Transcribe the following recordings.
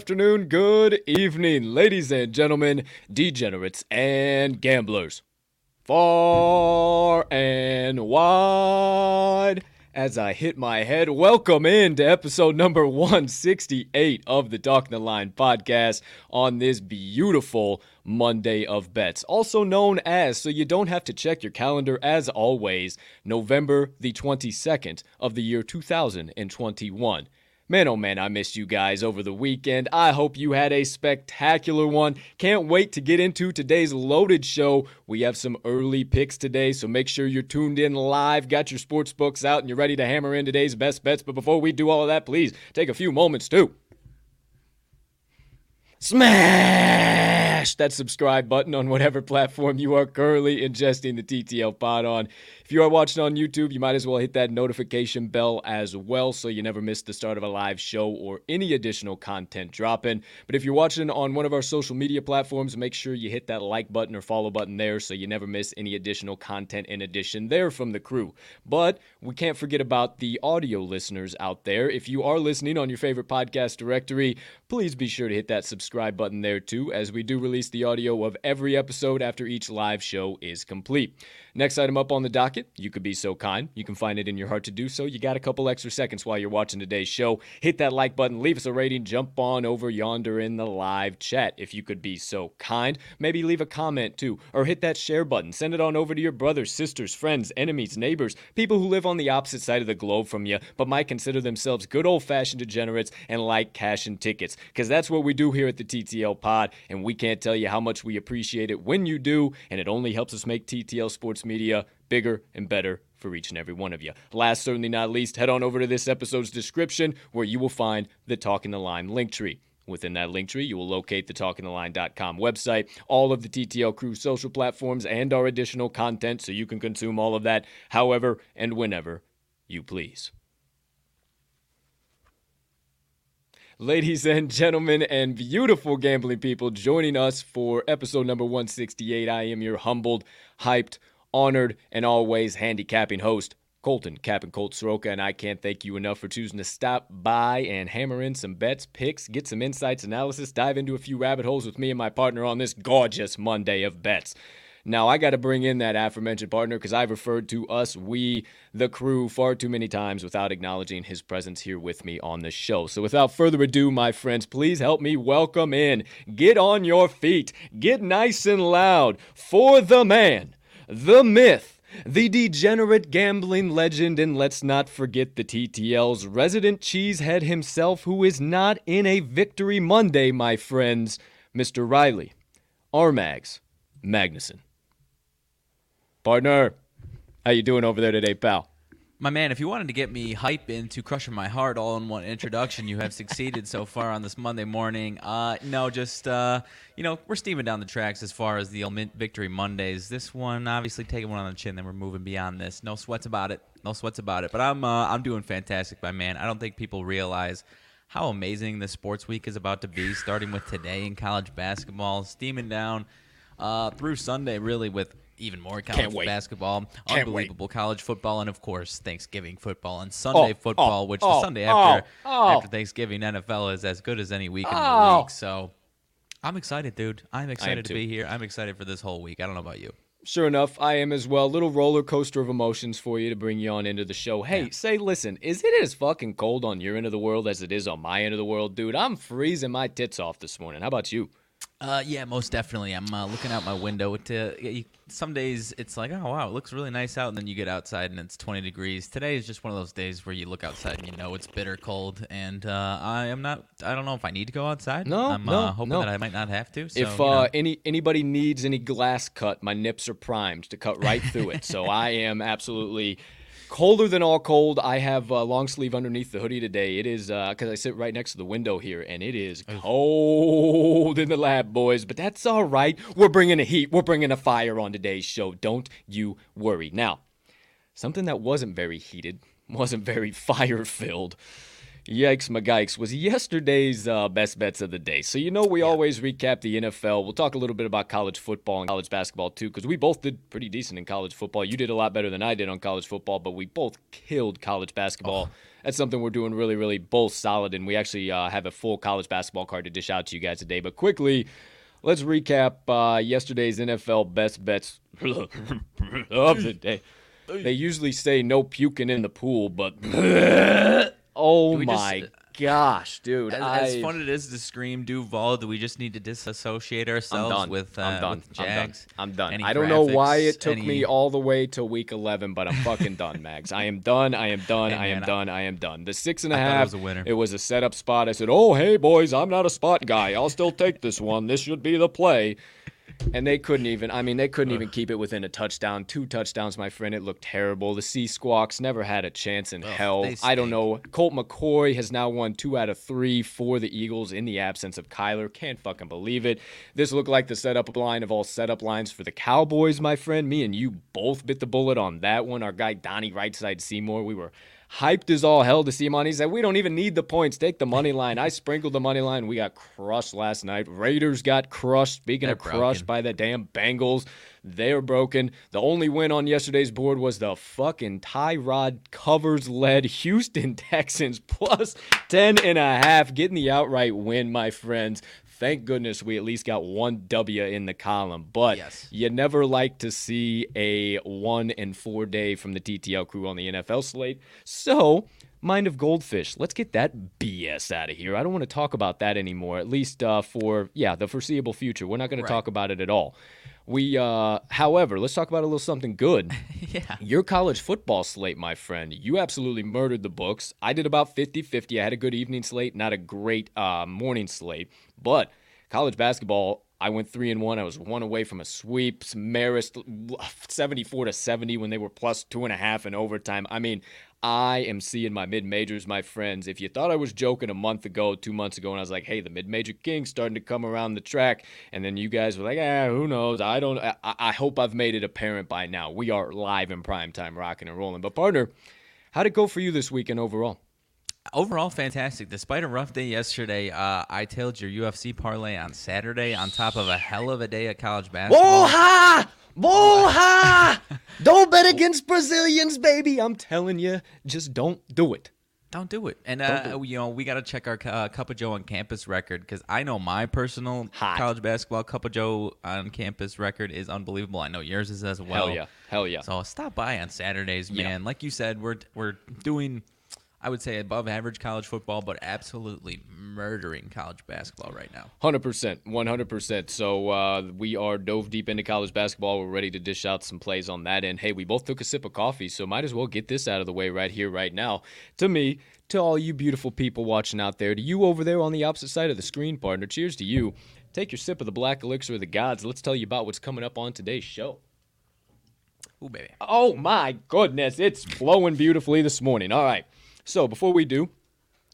Afternoon, good evening, ladies and gentlemen, degenerates and gamblers. Far and wide. As I hit my head, welcome in to episode number 168 of the Talking the Line podcast on this beautiful Monday of Bets, also known as, so you don't have to check your calendar as always, November the 22nd of the year 2021. Man, oh man, I missed you guys over the weekend. I hope you had a spectacular one. Can't wait to get into today's loaded show. We have some early picks today, so make sure you're tuned in live, got your sports books out, and you're ready to hammer in today's best bets. But before we do all of that, please take a few moments to smash that subscribe button on whatever platform you are currently ingesting the TTL pod on. If you are watching on YouTube, you might as well hit that notification bell as well so you never miss the start of a live show or any additional content dropping. But if you're watching on one of our social media platforms, make sure you hit that like button or follow button there so you never miss any additional content in addition there from the crew. But we can't forget about the audio listeners out there. If you are listening on your favorite podcast directory, please be sure to hit that subscribe button there too, as we do release the audio of every episode after each live show is complete. Next item up on the docket, you could be so kind. You can find it in your heart to do so. You got a couple extra seconds while you're watching today's show. Hit that like button, leave us a rating, jump on over yonder in the live chat if you could be so kind. Maybe leave a comment too, or hit that share button. Send it on over to your brothers, sisters, friends, enemies, neighbors, people who live on the opposite side of the globe from you, but might consider themselves good old fashioned degenerates and like cash and tickets. Because that's what we do here at the TTL Pod, and we can't tell you how much we appreciate it when you do, and it only helps us make TTL Sports Media bigger and better for each and every one of you. Last, certainly not least, head on over to this episode's description where you will find the Talking the Line link tree. Within that link tree, you will locate the talkingtheline.com website, all of the TTL crew social platforms, and our additional content so you can consume all of that however and whenever you please. Ladies and gentlemen, and beautiful gambling people joining us for episode number 168. I am your humbled, hyped, honored, and always handicapping host, Colton, Captain Colt Soroka, and I can't thank you enough for choosing to stop by and hammer in some bets, picks, get some insights, analysis, dive into a few rabbit holes with me and my partner on this gorgeous Monday of bets. Now, I got to bring in that aforementioned partner because I've referred to us, we, the crew, far too many times without acknowledging his presence here with me on the show. So, without further ado, my friends, please help me welcome in. Get on your feet, get nice and loud for the man the myth, the degenerate gambling legend, and let's not forget the TTL's resident cheesehead himself, who is not in a victory Monday, my friends, Mr. Riley, Armags, Magnuson. Partner, how you doing over there today, pal? My man, if you wanted to get me hype into crushing my heart all in one introduction, you have succeeded so far on this Monday morning. Uh, no, just uh, you know, we're steaming down the tracks as far as the Victory Mondays. This one, obviously, taking one on the chin. Then we're moving beyond this. No sweats about it. No sweats about it. But I'm uh, I'm doing fantastic, my man. I don't think people realize how amazing the sports week is about to be. Starting with today in college basketball, steaming down uh, through Sunday, really with even more college basketball, Can't unbelievable wait. college football, and of course Thanksgiving football and Sunday Oh, football, oh, which oh, the Sunday after oh, oh. after Thanksgiving NFL is as good as any week in the Oh. week. So I'm excited, dude. I'm excited to be here. I'm excited for this whole week. I don't know about you. Sure enough, I am as well. Little roller coaster of emotions for you to bring you on into the show. Hey, say, listen, is it as fucking cold on your end of the world as it is on my end of the world, dude? I'm freezing my tits off this morning. How about you? Uh, yeah, most definitely. I'm uh, looking out my window. To you, some days it's like, oh wow, it looks really nice out, and then you get outside and it's 20 degrees. Today is just one of those days where you look outside and you know it's bitter cold, and uh, I am not. I don't know if I need to go outside. No, I'm no, uh, hoping no. that I might not have to. So, if you uh, any anybody needs any glass cut, my nips are primed to cut right through it. So I am absolutely colder than all cold. I have uh, long sleeve underneath the hoodie today. It is because I sit right next to the window here, and it is cold in the lab, boys. But that's all right. We're bringing a heat. We're bringing a fire on today's show. Don't you worry. Now, something that wasn't very heated, wasn't very fire filled. Yikes, McGikes was yesterday's uh, best bets of the day. So, you know, we always recap the NFL. We'll talk a little bit about college football and college basketball, too, because we both did pretty decent in college football. You did a lot better than I did on college football, but we both killed college basketball. That's something we're doing really, really both solid, and we actually uh, have a full college basketball card to dish out to you guys today. But quickly, let's recap uh, yesterday's NFL best bets of the day. They usually say no puking in the pool, but oh we just- my gosh, dude! As, I, as fun it is to scream Duval, do we just need to disassociate ourselves with, uh, I'm done. with I'm done. I'm done. I don't know why it took any- me all the way to week 11, but I'm fucking done, Mags. I am done. I am done. Hey, I am man, done. I am done. The six and a I thought it was a winner. It was a setup spot. I said, "Oh, hey boys, I'm not a spot guy. I'll still take this one. This should be the play." And they couldn't even. I mean, they couldn't even keep it within a touchdown. Two touchdowns, my friend. It looked terrible. The Sea Squawks never had a chance in hell. I don't know. Colt McCoy has now won two out of three for the Eagles in the absence of Kyler. Can't fucking believe it. This looked like the setup line of all setup lines for the Cowboys, my friend. Me and you both bit the bullet on that one. Our guy Donnie Rightside Seymour, we were hyped as all hell to see him on. He said, We don't even need the points. Take the money line. I sprinkled the money line. We got crushed last night. Raiders got crushed. Speaking They're of crushed by the damn Bengals, they're broken. The only win on yesterday's board was the fucking Tyrod covers led Houston Texans plus 10 and a half, getting the outright win, my friends. Thank goodness we at least got one W in the column. But Yes. you never like to see a one and four day from the TTL crew on the NFL slate. So, Mind of Goldfish, let's get that BS out of here. I don't want to talk about that anymore, at least uh, for, yeah, the foreseeable future. We're not going Right. to talk about it at all. We, uh, however, let's talk about a little something good. yeah. Your college football slate, my friend, you absolutely murdered the books. I did about 50 50. I had a good evening slate, not a great uh, morning slate. But college basketball, I went three and one. I was one away from a sweep. Marist 74 to 70 when they were plus two and a half in overtime. I mean, I am seeing my mid majors, my friends. If you thought I was joking a month ago, two months ago, and I was like, hey, the mid major king's starting to come around the track, and then you guys were like, ah, who knows? I don't, I, I hope I've made it apparent by now. We are live in prime time, rocking and rolling. But, partner, how'd it go for you this weekend overall? Overall, fantastic. Despite a rough day yesterday, uh, I tailed your UFC parlay on Saturday on top of a hell of a day of college basketball. Boha! Boha! don't bet against Brazilians, baby. I'm telling you, just don't do it. Don't do it. And uh, do you know we got to check our uh, Cup of Joe on campus record because I know my personal Hot. college basketball Cup of Joe on campus record is unbelievable. I know yours is as well. Hell yeah. Hell yeah. So stop by on Saturdays, Yeah. man. Like you said, we're we're doing, I would say above average college football, but absolutely murdering college basketball right now. Hundred percent, one hundred percent. So uh, we are dove deep into college basketball. We're ready to dish out some plays on that end. Hey, we both took a sip of coffee, so might as well get this out of the way right here, right now. To me, to all you beautiful people watching out there, to you over there on the opposite side of the screen, partner. Cheers to you. Take your sip of the black elixir of the gods. Let's tell you about what's coming up on today's show. Ooh, baby. Oh my goodness, it's flowing beautifully this morning. All right. So before we do,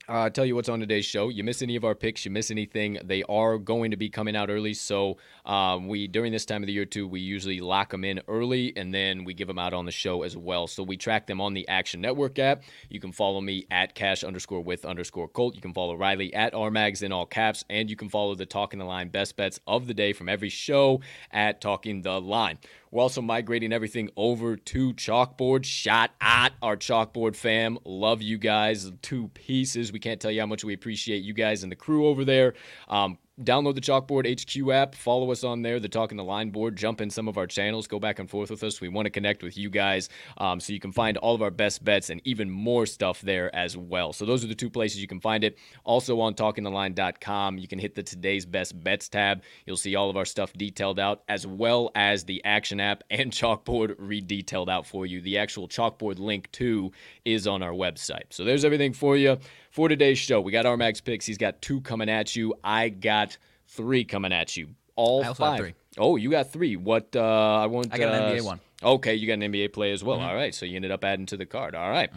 uh, tell you what's on today's show. You miss any of our picks, you miss anything, they are going to be coming out early. So um, we during this time of the year too, we usually lock them in early and then we give them out on the show as well. So we track them on the Action Network app. You can follow me at cash underscore with underscore Colt. You can follow Riley at RMags in all caps, and you can follow the Talking the Line best bets of the day from every show at Talking the Line. We're also migrating everything over to Chalkboard. Shot at our Chalkboard fam. Love you guys. Two pieces. We can't tell you how much we appreciate you guys and the crew over there. Um, download the Chalkboard HQ app, follow us on there, the Talking the Line board, jump in some of our channels, go back and forth with us. We want to connect with you guys um, so you can find all of our best bets and even more stuff there as well. So those are the two places you can find it. Also on talkingtheline.com, you can hit the today's best bets tab. You'll see all of our stuff detailed out as well as the action app and Chalkboard re-detailed out for you. The actual Chalkboard link too is on our website. So there's everything for you for today's show. We got our Max picks. He's got two coming at you. I got three coming at you. All I also have five. three. Oh, you got three. What? Uh, I want. I got an uh, NBA one. Okay, you got an NBA play as Mm-hmm. well. All right, so you ended up adding to the card. All right.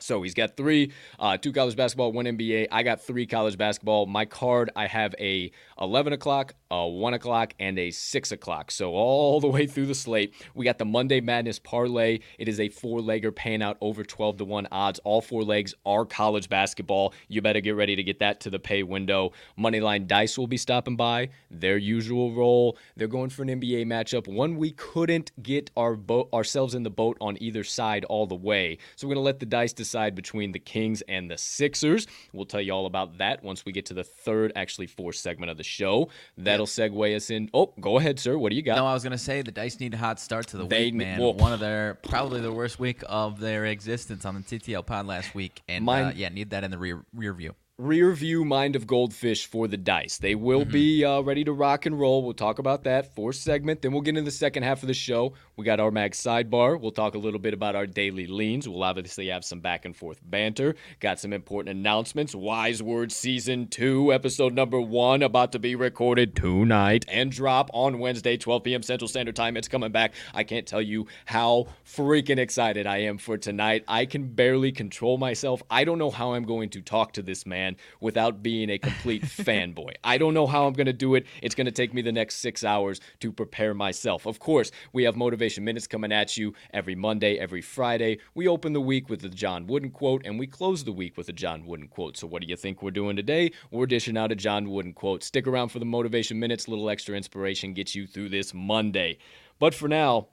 So he's got three, uh, two college basketball, one NBA. I got three college basketball. My card, I have a 11 o'clock, a 1 o'clock, and a 6 o'clock. So all the way through the slate, we got the Monday Madness parlay. It is a four-legger paying out over 12 to 1 odds. All four legs are college basketball. You better get ready to get that to the pay window. Moneyline Dice will be stopping by. Their usual role. They're going for an NBA matchup. One we couldn't get our boat ourselves in the boat on either side all the way. So we're gonna let the dice decide between the Kings and the Sixers. We'll tell you all about that once we get to the third, actually fourth segment of the show. That'll segue us in. Oh, go ahead, sir. What do you got? No, I was gonna say the Dice need a hot start to the They week, man. whoop. One of their probably the worst week of their existence on the TTL pod last week, and Mine- uh, yeah, need that in the rear rear view. Rear view mind of goldfish for the dice. They will Mm-hmm. be uh, ready to rock and roll. We'll talk about that for segment. Then we'll get into the second half of the show. We got our mag sidebar. We'll talk a little bit about our daily leans. We'll obviously have some back and forth banter. Got some important announcements. Wise Words Season 2, episode number 1, about to be recorded tonight and drop on Wednesday, 12 p.m. Central Standard Time. It's coming back. I can't tell you how freaking excited I am for tonight. I can barely control myself. I don't know how I'm going to talk to this man without being a complete fanboy. I don't know how I'm going to do it. It's going to take me the next six hours to prepare myself. Of course, we have Motivation Minutes coming at you every Monday, every Friday. We open the week with a John Wooden quote, and we close the week with a John Wooden quote. So, what do you think we're doing today? We're dishing out a John Wooden quote. Stick around for the Motivation Minutes. A Little extra inspiration gets you through this Monday. But for now,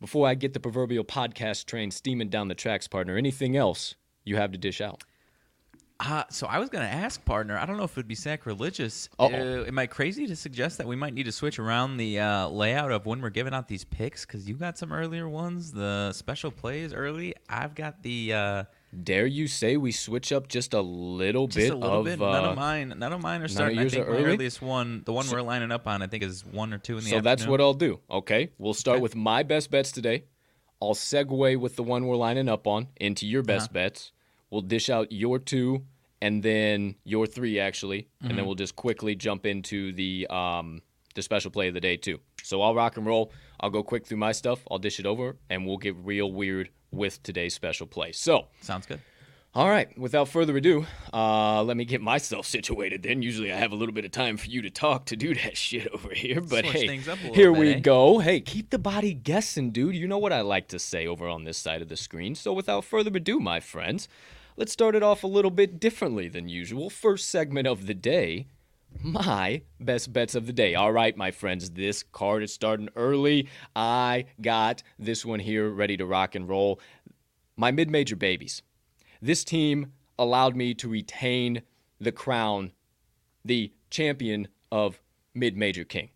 before I get the proverbial podcast train steaming down the tracks, partner, anything else you have to dish out? Uh, so I was gonna ask, partner. I don't know if it would be sacrilegious. Uh, am I crazy to suggest that we might need to switch around the uh, layout of when we're giving out these picks? Because you got some earlier ones, the special plays early. I've got the uh, Dare you say we switch up just a little just bit a little of bit. uh, none of mine. None of mine are starting. I think early? earliest one, the one we're lining up on, I think is one or two in the So that's what I'll do. Okay, we'll start Okay. with my best bets today. I'll segue with the one we're lining up on into your best Uh-huh. bets. We'll dish out your two and then your three actually, and Mm-hmm. then we'll just quickly jump into the um the special play of the day too. So I'll rock and roll. I'll go quick through my stuff. I'll dish it over, and we'll get real weird with today's special play. So. Sounds good. All right, without further ado, uh, let me get myself situated then. Usually I have a little bit of time for you to talk to do that shit over here, but Switch hey, things up a little here bit, we eh? go. Hey, keep the body guessing, dude. You know what I like to say over on this side of the screen. So without further ado, my friends, let's start it off a little bit differently than usual. First segment of the day, my best bets of the day. All right, my friends, this card is starting early. I got this one here ready to rock and roll. My mid major babies. This team allowed me to retain the crown, the champion of mid major king.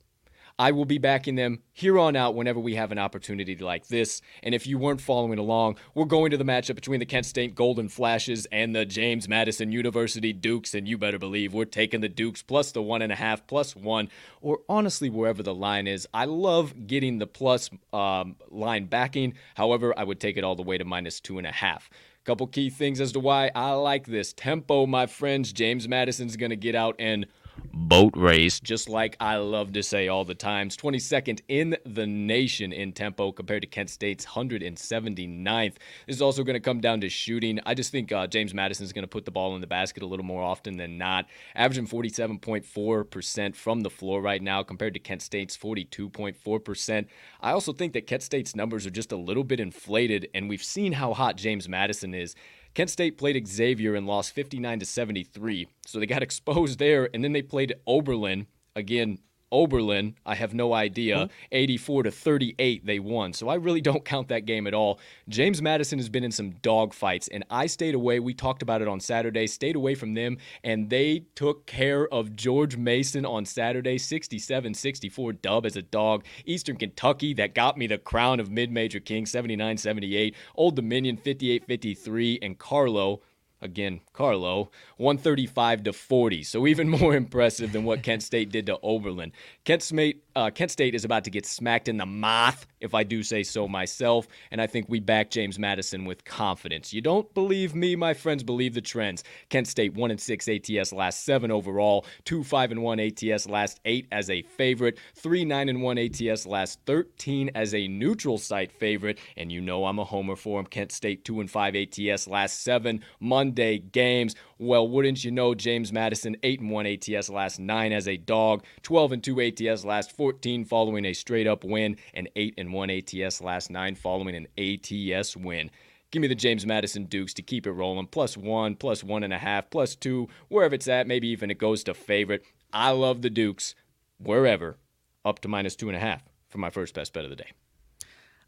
I will be backing them here on out whenever we have an opportunity like this. And if you weren't following along, we're going to the matchup between the Kent State Golden Flashes and the James Madison University Dukes. And you better believe we're taking the Dukes plus the one and a half, plus one, or honestly, wherever the line is. I love getting the plus um, line backing. However, I would take it all the way to minus two and a half. Couple key things as to why I like this tempo, my friends. James Madison's going to get out and boat race, just like I love to say all the times. 22nd in the nation in tempo compared to Kent State's 179th. This is also going to come down to shooting. I just think uh, James Madison is going to put the ball in the basket a little more often than not, averaging 47.4% from the floor right now compared to Kent State's 42.4%. I also think that Kent State's numbers are just a little bit inflated, and we've seen how hot James Madison is. Kent State played Xavier and lost 59 to 73. So they got exposed there, and then they played Oberlin again. Oberlin, I have no idea. 84 to 38, they won. So I really don't count that game at all. James Madison has been in some dog fights, and I stayed away. We talked about it on Saturday, stayed away from them, and they took care of George Mason on Saturday, 67 64 dub as a dog. Eastern Kentucky, that got me the crown of mid major king, 79 78. Old Dominion, 58 53. And Carlow, again, Carlow, 135 to 40. So even more impressive than what Kent State did to Oberlin. Kent State, uh, Kent State is about to get smacked in the mouth, if I do say so myself, and I think we back James Madison with confidence. You don't believe me, my friends, believe the trends. Kent State 1 and 6 ATS last 7 overall, 2 5 and 1 ATS last 8 as a favorite, 3 9 and 1 ATS last 13 as a neutral site favorite, and you know I'm a homer for him. Kent State 2 and 5 ATS last 7 Monday games. Well, wouldn't you know, James Madison 8 and 1 ATS last 9 as a dog, 12 and 2 ATS last 14 following a straight up win, and 8 and 1 ATS last 9 following an ATS win. Give me the James Madison Dukes to keep it rolling. Plus one, plus one and a half, plus two, wherever it's at. Maybe even it goes to favorite. I love the Dukes wherever, up to minus two and a half for my first best bet of the day.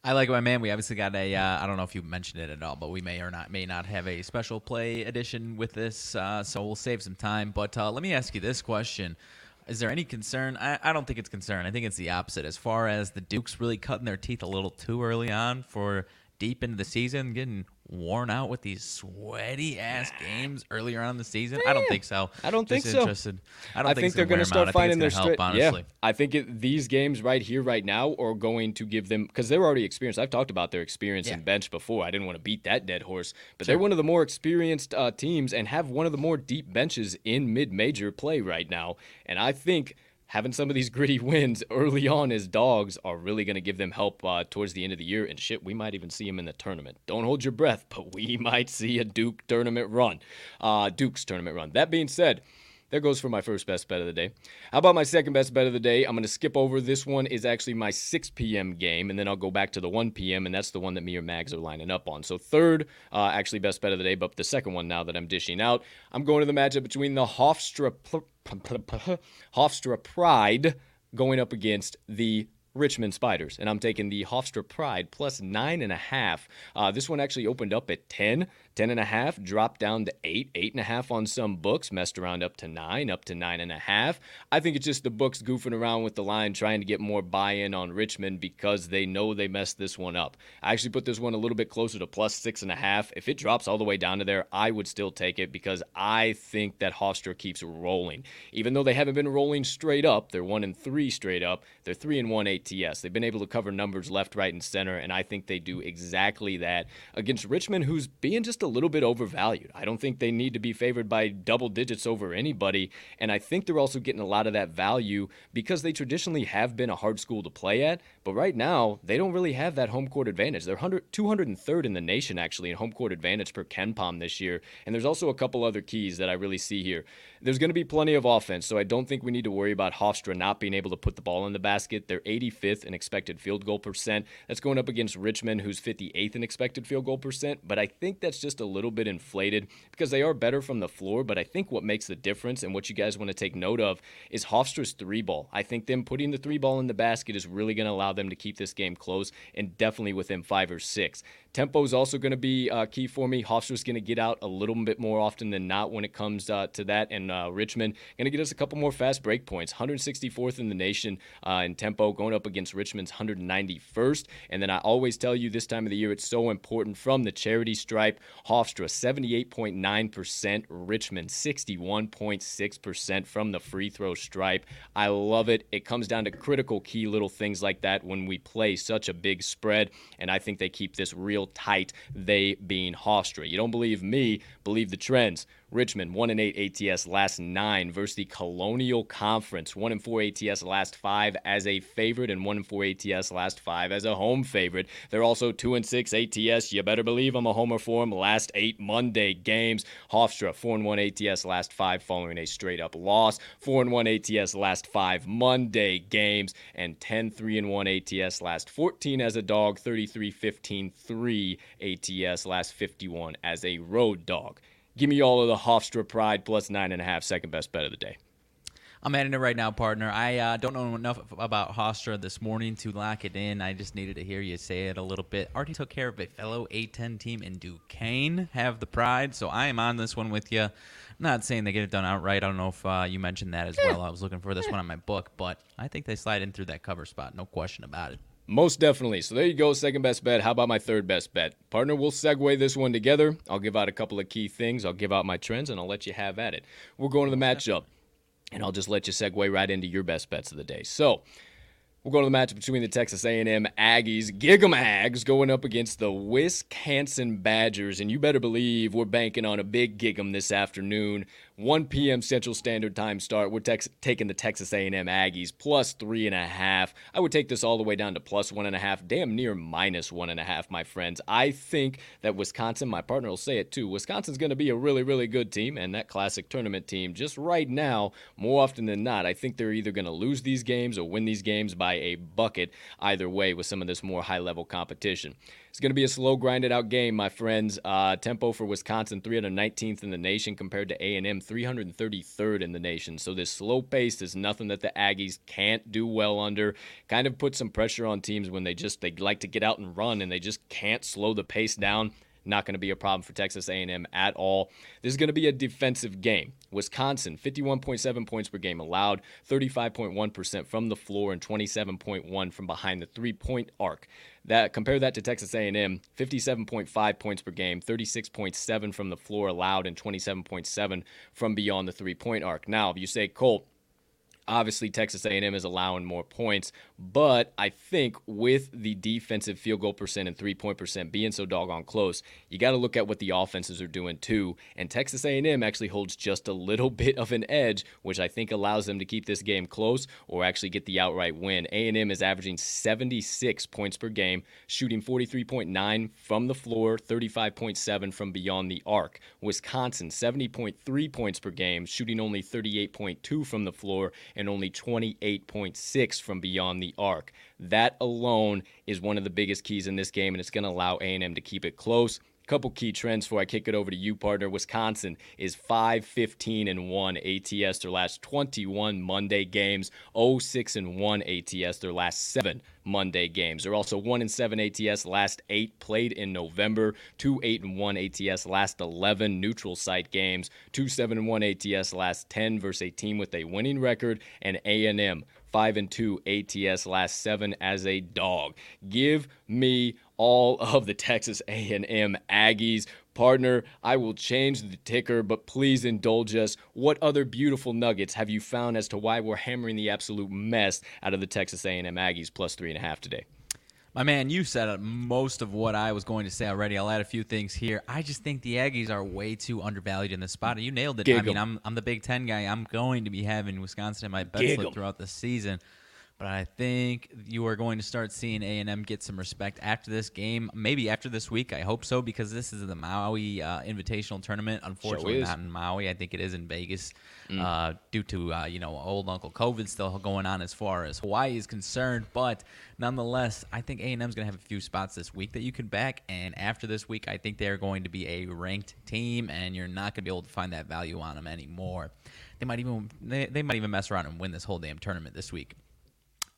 I like my man. We obviously got a. Uh, I don't know if you mentioned it at all, but we may or not may not have a special play edition with this, uh, so we'll save some time. But uh, let me ask you this question: Is there any concern? I, I don't think it's concern. I think it's the opposite. As far as the Dukes really cutting their teeth a little too early on for deep into the season, getting worn out with these sweaty ass games earlier on in the season? I don't think so. I don't think Just so. Interested. I don't I think, think they're going to start finding their help, straight. honestly. Yeah, I think it, these games right here, right now, are going to give them because they're already experienced. I've talked about their experience Yeah. in bench before. I didn't want to beat that dead horse, but they're one of the more experienced uh, teams and have one of the more deep benches in mid-major play right now. And I think having some of these gritty wins early on as dogs are really going to give them help uh, towards the end of the year. And shit, we might even see them in the tournament. Don't hold your breath, but we might see a Duke tournament run. Uh, Duke's tournament run. That being said. There goes for my first best bet of the day. How about my second best bet of the day? I'm going to skip over. This one is actually my 6 p.m. game, and then I'll go back to the 1 p.m., and that's the one that me or Mags are lining up on. So, third, uh, actually, best bet of the day, but the second one now that I'm dishing out, I'm going to the matchup between the Hofstra, Hofstra Pride going up against the Richmond Spiders, and I'm taking the Hofstra Pride plus nine and a half. Uh, this one actually opened up at 10, 10 and a half, dropped down to eight, eight and a half on some books, messed around up to nine, up to nine and a half. I think it's just the books goofing around with the line, trying to get more buy-in on Richmond because they know they messed this one up. I actually put this one a little bit closer to plus six and a half. If it drops all the way down to there, I would still take it because I think that Hofstra keeps rolling. Even though they haven't been rolling straight up, they're one and three straight up. They're three and one ATS. They've been able to cover numbers left, right, and center, and I think they do exactly that against Richmond, who's being just a little bit overvalued. I don't think they need to be favored by double digits over anybody, and I think they're also getting a lot of that value because they traditionally have been a hard school to play at, but right now they don't really have that home court advantage. They're 100, 203rd in the nation actually in home court advantage per KenPom this year, and there's also a couple other keys that I really see here. There's going to be plenty of offense, so I don't think we need to worry about Hofstra not being able to put the ball in the basket. They're 85th in expected field goal percent. That's going up against Richmond, who's 58th in expected field goal percent, but I think that's just a little bit inflated because they are better from the floor. But I think what makes the difference and what you guys want to take note of is Hofstra's three ball. I think them putting the three ball in the basket is really going to allow them to keep this game close and definitely within five or six. Tempo is also going to be uh, key for me. Hofstra's going to get out a little bit more often than not when it comes uh, to that, and uh, Richmond going to get us a couple more fast break points. 164th in the nation uh, in tempo, going up against Richmond's 191st. And then I always tell you this time of the year, it's so important from the charity stripe. Hofstra 78.9%, Richmond 61.6% from the free throw stripe. I love it. It comes down to critical key little things like that when we play such a big spread, and I think they keep this real tight. They being Hofstra. You don't believe me? Believe the trends. Richmond, 1 and 8 ATS last 9 versus the Colonial Conference, 1 and 4 ATS last 5 as a favorite and 1 and 4 ATS last 5 as a home favorite. They're also 2 and 6 ATS. You better believe I'm a homer for them. Last 8 Monday games. Hofstra, 4 and 1 ATS last 5 following a straight up loss. 4 and 1 ATS last 5 Monday games and 10 3 and 1 ATS last 14 as a dog, 33 15 3 ATS last 51 as a road dog. Give me all of the Hofstra Pride plus nine and a half, second best bet of the day. I'm adding it right now, partner. I uh, don't know enough about Hofstra this morning to lock it in. I just needed to hear you say it a little bit. Already took care of a fellow A10 team in Duquesne. Have the pride, so I am on this one with you. not saying they get it done outright. I don't know if uh, you mentioned that as well. I was looking for this one on my book, but I think they slide in through that cover spot. No question about it. Most definitely. So there you go, second best bet. How about my third best bet? Partner, we'll segue this one together. I'll give out a couple of key things. I'll give out my trends, and I'll let you have at it. We're going to the matchup, and I'll just let you segue right into your best bets of the day. So We'll go to the matchup between the Texas A&M Aggies, Gig'em Ags, going up against the Wisconsin Badgers, and you better believe we're banking on a big Gig'em this afternoon. 1 p.m. Central Standard Time start. We're tex- taking the Texas A&M Aggies plus three and a half. I would take this all the way down to plus one and a half, damn near minus one and a half, my friends. I think that Wisconsin, my partner will say it too. Wisconsin's going to be a really, really good team, and that classic tournament team. Just right now, more often than not, I think they're either going to lose these games or win these games by a bucket. Either way, with some of this more high-level competition. It's going to be a slow, grinded out game, my friends. Uh, tempo for Wisconsin, 319th in the nation compared to A&M, 333rd in the nation. So this slow pace is nothing that the Aggies can't do well under. Kind of puts some pressure on teams when they just they like to get out and run and they just can't slow the pace down not going to be a problem for Texas A&M at all. This is going to be a defensive game. Wisconsin, 51.7 points per game allowed, 35.1% from the floor, and 27.1 from behind the three-point arc. That compare that to Texas A&M, 57.5 points per game, 36.7 from the floor allowed, and 27.7 from beyond the three-point arc. Now, if you say Colt Obviously, Texas A&M is allowing more points, but I think with the defensive field goal percent and three-point percent being so doggone close, you got to look at what the offenses are doing too. And Texas A&M actually holds just a little bit of an edge, which I think allows them to keep this game close or actually get the outright win. A&M is averaging 76 points per game, shooting 43.9 from the floor, 35.7 from beyond the arc. Wisconsin 70.3 points per game, shooting only 38.2 from the floor and only 28.6 from beyond the arc. That alone is one of the biggest keys in this game, and it's going to allow A&M to keep it close A couple key trends before I kick it over to you, partner. Wisconsin is 5 15 and 1 ATS their last 21 Monday games, 0 6 and 1 ATS their last seven Monday games. They're also 1 and 7 ATS last eight played in November, 2 8 and 1 ATS last 11 neutral site games, 2 7 and 1 ATS last 10 versus a team with a winning record, and A&M 5 and 2 ATS last 7 as a dog. Give me all of the Texas A&M Aggies. Partner, I will change the ticker, but please indulge us. What other beautiful nuggets have you found as to why we're hammering the absolute mess out of the Texas A&M Aggies plus three and a half today? My man, you said most of what I was going to say already. I'll add a few things here. I just think the Aggies are way too undervalued in this spot. You nailed it. I mean, I'm, I'm the Big Ten guy. I'm going to be having Wisconsin in my bet slip throughout the season but I think you are going to start seeing A and M get some respect after this game. Maybe after this week. I hope so because this is the Maui uh, Invitational Tournament. Unfortunately, not in Maui. I think it is in Vegas mm. uh, due to uh, you know old Uncle COVID still going on as far as Hawaii is concerned. But nonetheless, I think A and M is going to have a few spots this week that you can back. And after this week, I think they are going to be a ranked team, and you're not going to be able to find that value on them anymore. They might even they, they might even mess around and win this whole damn tournament this week.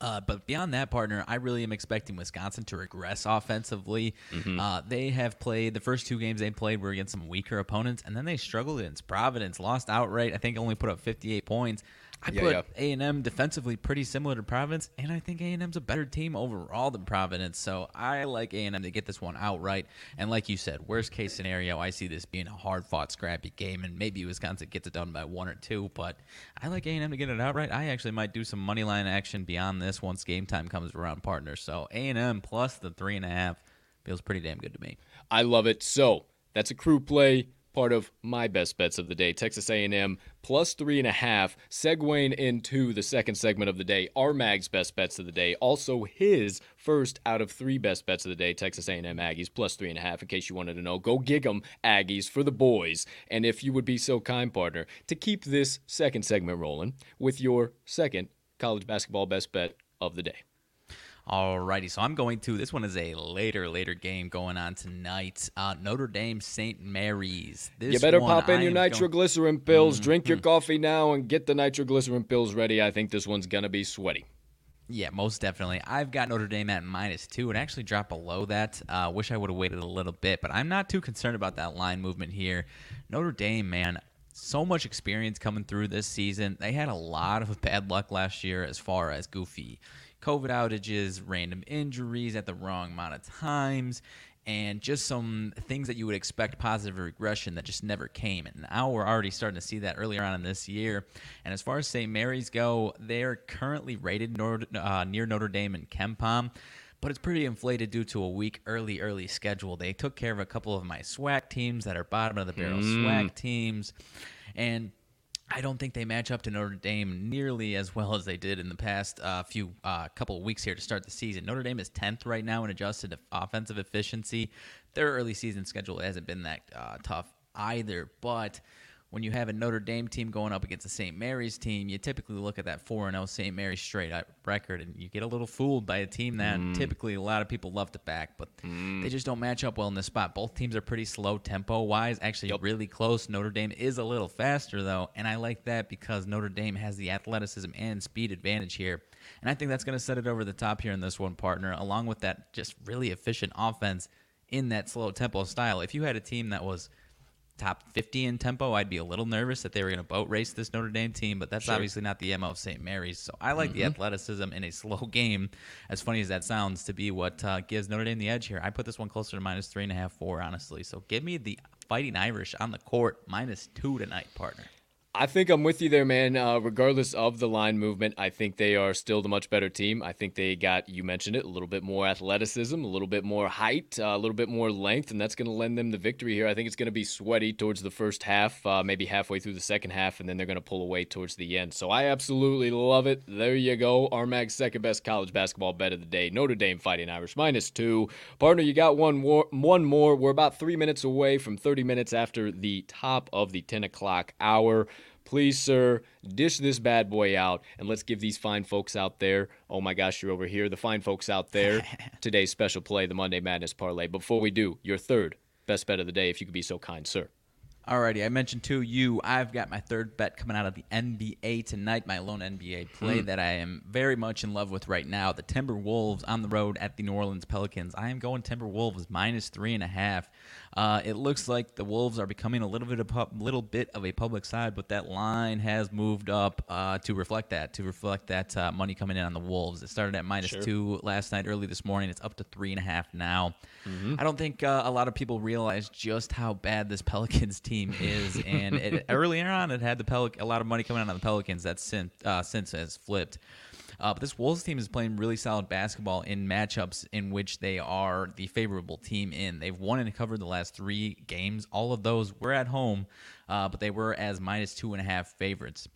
Uh, but beyond that, partner, I really am expecting Wisconsin to regress offensively. Mm-hmm. Uh, they have played the first two games they played were against some weaker opponents, and then they struggled against Providence, lost outright. I think only put up 58 points. I yeah, put A and M defensively pretty similar to Providence, and I think A and M's a better team overall than Providence. So I like A and M to get this one outright. And like you said, worst case scenario, I see this being a hard fought, scrappy game, and maybe Wisconsin gets it done by one or two. But I like A and M to get it outright. I actually might do some money line action beyond this once game time comes around, partner. So A and M plus the three and a half feels pretty damn good to me. I love it. So that's a crew play part of my best bets of the day. Texas A&M plus three and a half, segueing into the second segment of the day. Our Mag's best bets of the day, also his first out of three best bets of the day. Texas A&M Aggies plus three and a half. In case you wanted to know, go gig 'em Aggies for the boys. And if you would be so kind, partner, to keep this second segment rolling with your second college basketball best bet of the day. Alrighty, so I'm going to. This one is a later, later game going on tonight. Uh, Notre Dame St. Mary's. This you better one, pop in I your am going- nitroglycerin pills, Mm-hmm. drink your coffee now, and get the nitroglycerin pills ready. I think this one's going to be sweaty. Yeah, most definitely. I've got Notre Dame at minus two and actually dropped below that. Uh, wish I would have waited a little bit, but I'm not too concerned about that line movement here. Notre Dame, man, so much experience coming through this season. They had a lot of bad luck last year as far as goofy COVID outages, random injuries at the wrong amount of times, and just some things that you would expect positive regression that just never came. And now we're already starting to see that earlier on in this year. And as far as St. Mary's go, they're currently rated nor- uh, near Notre Dame and KenPom. But it's pretty inflated due to a week early, early schedule. They took care of a couple of my swag teams that are bottom of the barrel swag teams. And I don't think they match up to Notre Dame nearly as well as they did in the past uh, few uh, couple of weeks here to start the season. Notre Dame is 10th right now in adjusted offensive efficiency. Their early season schedule hasn't been that uh, tough either, but when you have a Notre Dame team going up against a St. Mary's team, you typically look at that 4 0 St. Mary's straight up record and you get a little fooled by a team that mm. typically a lot of people love to back, but mm. they just don't match up well in this spot. Both teams are pretty slow tempo wise, actually really close. Notre Dame is a little faster though, and I like that because Notre Dame has the athleticism and speed advantage here. And I think that's going to set it over the top here in this one, partner, along with that just really efficient offense in that slow tempo style. If you had a team that was top 50 in tempo, I'd be a little nervous that they were going to boat race this Notre Dame team, but that's obviously not the MO of St. Mary's. So I like the athleticism in a slow game, as funny as that sounds, to be what uh, gives Notre Dame the edge here. I put this one closer to minus three and a half, four, honestly. So give me the Fighting Irish on the court, minus two tonight, partner. I think I'm with you there, man. Uh, regardless of the line movement, I think they are still the much better team. I think they got, you mentioned it, a little bit more athleticism, a little bit more height, uh, a little bit more length, and that's going to lend them the victory here. I think it's going to be sweaty towards the first half, uh, maybe halfway through the second half, and then they're going to pull away towards the end. So I absolutely love it. There you go. Armag's second best college basketball bet of the day. Notre Dame Fighting Irish minus two. Partner, you got one more. One more. We're about three minutes away from 30 minutes after the top of the 10 o'clock hour. Please, sir, dish this bad boy out and let's give these fine folks out there. Oh my gosh, you're over here. The fine folks out there. today's special play, the Monday Madness Parlay. Before we do, your third best bet of the day, if you could be so kind, sir. Alrighty, I mentioned to you, I've got my third bet coming out of the NBA tonight, my lone NBA play hmm. that I am very much in love with right now. The Timberwolves on the road at the New Orleans Pelicans. I am going Timberwolves minus three and a half. Uh, it looks like the Wolves are becoming a little bit of pub, little bit of a public side, but that line has moved up uh, to reflect that, to reflect that uh, money coming in on the Wolves. It started at minus two last night, early this morning. It's up to three and a half now. I don't think uh, a lot of people realize just how bad this Pelicans team is, and it, earlier on, it had the Pelic- a lot of money coming in on the Pelicans. That since uh, since has flipped. Uh, but this Wolves team is playing really solid basketball in matchups in which they are the favorable team in. They've won and covered the last three games. All of those were at home, uh, but they were as minus two and a half favorites.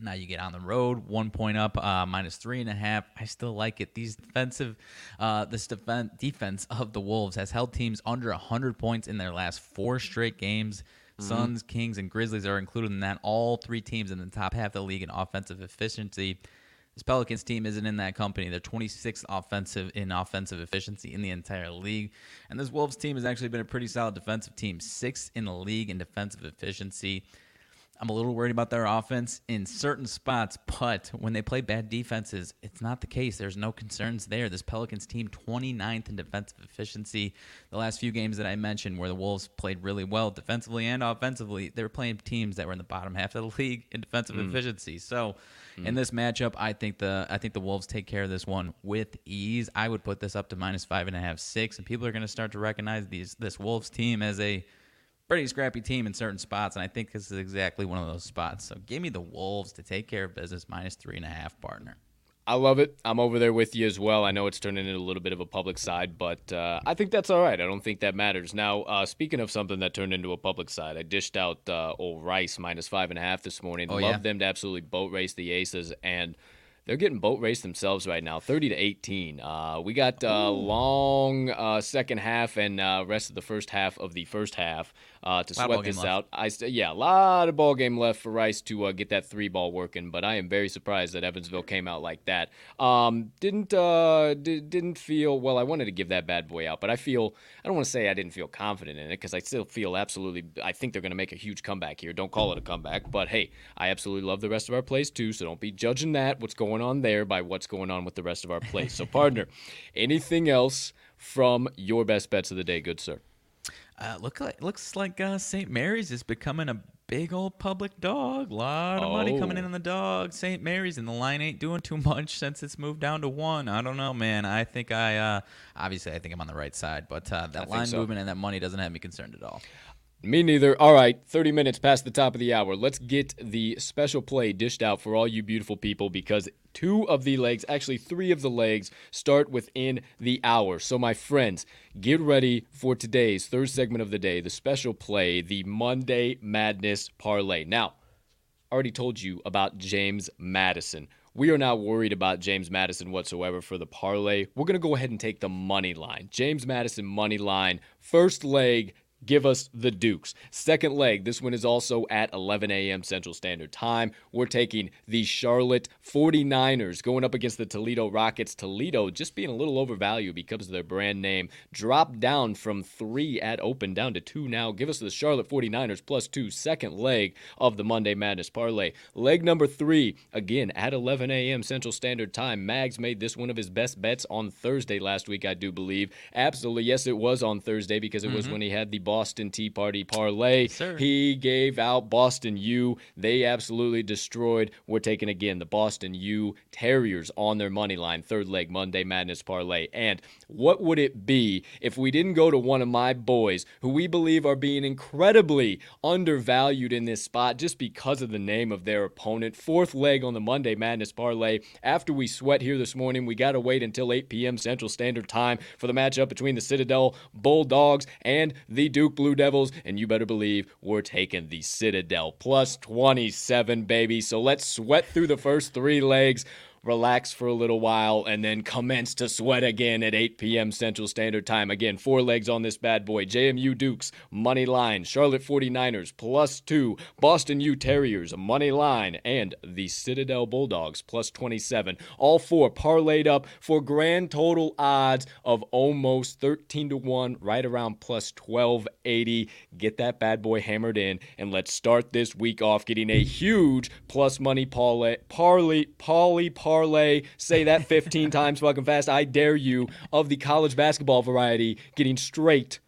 Now you get on the road, one point up, uh, minus three and a half. I still like it. These defensive, uh, this defen- defense of the Wolves has held teams under hundred points in their last four straight games. Suns, Kings, and Grizzlies are included in that. All three teams in the top half of the league in offensive efficiency. This Pelicans team isn't in that company. They're 26th offensive in offensive efficiency in the entire league. And this Wolves team has actually been a pretty solid defensive team, sixth in the league in defensive efficiency. I'm a little worried about their offense in certain spots, but when they play bad defenses, it's not the case. There's no concerns there. This Pelicans team, 29th in defensive efficiency. The last few games that I mentioned, where the Wolves played really well defensively and offensively, they were playing teams that were in the bottom half of the league in defensive hmm. efficiency. So, in hmm. this matchup, I think the I think the Wolves take care of this one with ease. I would put this up to minus five and a half, six, and people are going to start to recognize these this Wolves team as a pretty scrappy team in certain spots, and I think this is exactly one of those spots. So give me the Wolves to take care of business minus three and a half, partner. I love it. I'm over there with you as well. I know it's turning into a little bit of a public side, but uh, I think that's all right. I don't think that matters. Now, uh, speaking of something that turned into a public side, I dished out uh, old Rice minus five and a half this morning. Oh, love yeah? them to absolutely boat race the Aces, and they're getting boat raced themselves right now, 30 to 18. Uh, we got a uh, long uh, second half and uh, rest of the first half of the first half uh, to sweat this out. I st- yeah, a lot of ball game left for Rice to uh, get that three ball working, but I am very surprised that Evansville came out like that. Um, didn't uh, didn't feel well. I wanted to give that bad boy out, but I feel I don't want to say I didn't feel confident in it because I still feel absolutely. I think they're going to make a huge comeback here. Don't call it a comeback, but hey, I absolutely love the rest of our plays too. So don't be judging that what's going on there by what's going on with the rest of our plays. So partner, anything else from your best bets of the day, good sir? Uh, look like looks like uh, St. Mary's is becoming a big old public dog. A lot of oh. money coming in oh. on the dog. St. Mary's and the line ain't doing too much since it's moved down to one. I don't know, man. I think I uh, obviously I think I'm on the right side, but uh, that line so. movement and that money doesn't have me concerned at all. Me neither. All right, 30 minutes past the top of the hour. Let's get the special play dished out for all you beautiful people because two of the legs, actually three of the legs, start within the hour. So, my friends, get ready for today's third segment of the day, the special play, the Monday Madness Parlay. Now, I already told you about James Madison. We are not worried about James Madison whatsoever for the parlay. We're going to go ahead and take the money line. James Madison money line, first leg, give us the Dukes. Second leg, this one is also at 11 a.m. Central Standard Time. We're taking the Charlotte 49ers going up against the Toledo Rockets. Toledo just being a little overvalued because of their brand name. Dropped down from three at open down to two now. Give us the Charlotte 49ers plus two, second leg of the Monday Madness Parlay. Leg number three, again at 11 a.m. Central Standard Time. Mags made this one of his best bets on Thursday last week, I do believe. Absolutely, yes, it was on Thursday because it mm-hmm. was when he had the Boston Tea Party parlay. Sir. He gave out Boston U. They absolutely destroyed. We're taking again the Boston U Terriers on their money line, third leg Monday Madness parlay. And what would it be if we didn't go to one of my boys who we believe are being incredibly undervalued in this spot just because of the name of their opponent? Fourth leg on the Monday Madness parlay. After we sweat here this morning, we got to wait until 8 p.m. Central Standard Time for the matchup between the Citadel Bulldogs and the Duke Duke Blue Devils, and you better believe we're taking the Citadel plus 27, baby. So let's sweat through the first three legs relax for a little while, and then commence to sweat again at 8 p.m. Central Standard Time. Again, four legs on this bad boy. JMU Dukes, money line. Charlotte 49ers, plus two. Boston U Terriers, money line. And the Citadel Bulldogs, plus 27. All four parlayed up for grand total odds of almost 13 to 1, right around plus 1280. Get that bad boy hammered in, and let's start this week off getting a huge plus money parlay, parlay, parlay parlay, say that 15 times fucking fast. I dare you of the college basketball variety getting straight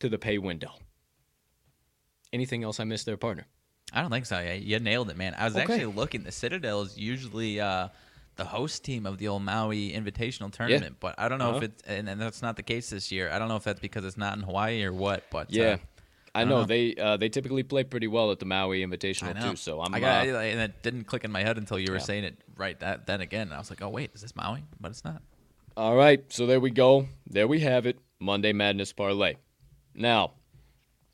to the pay window. Anything else I missed there, partner? I don't think so. Yeah, you nailed it, man. I was okay. actually looking. The Citadel is usually uh, the host team of the old Maui Invitational Tournament, yeah. but I don't know uh-huh. if it's and, and, that's not the case this year. I don't know if that's because it's not in Hawaii or what. But yeah, uh, I, know, know, they uh, they typically play pretty well at the Maui Invitational too. So I'm. I got, uh, and it didn't click in my head until you were yeah. saying it right that then again. And I was like, oh wait, is this Maui? But it's not. All right, so there we go. There we have it. Monday Madness parlay. Now,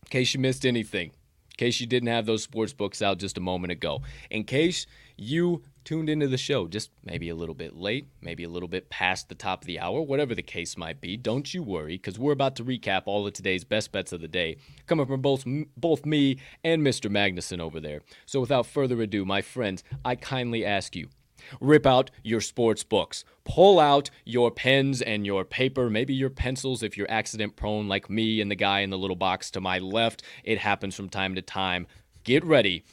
in case you missed anything, in case you didn't have those sports books out just a moment ago, in case you tuned into the show just maybe a little bit late, maybe a little bit past the top of the hour, whatever the case might be, don't you worry because we're about to recap all of today's best bets of the day, coming from both both me and Mr. Magnuson over there. So without further ado, my friends, I kindly ask you Rip out your sports books. Pull out your pens and your paper, maybe your pencils if you're accident prone like me and the guy in the little box to my left. It happens from time to time. Get ready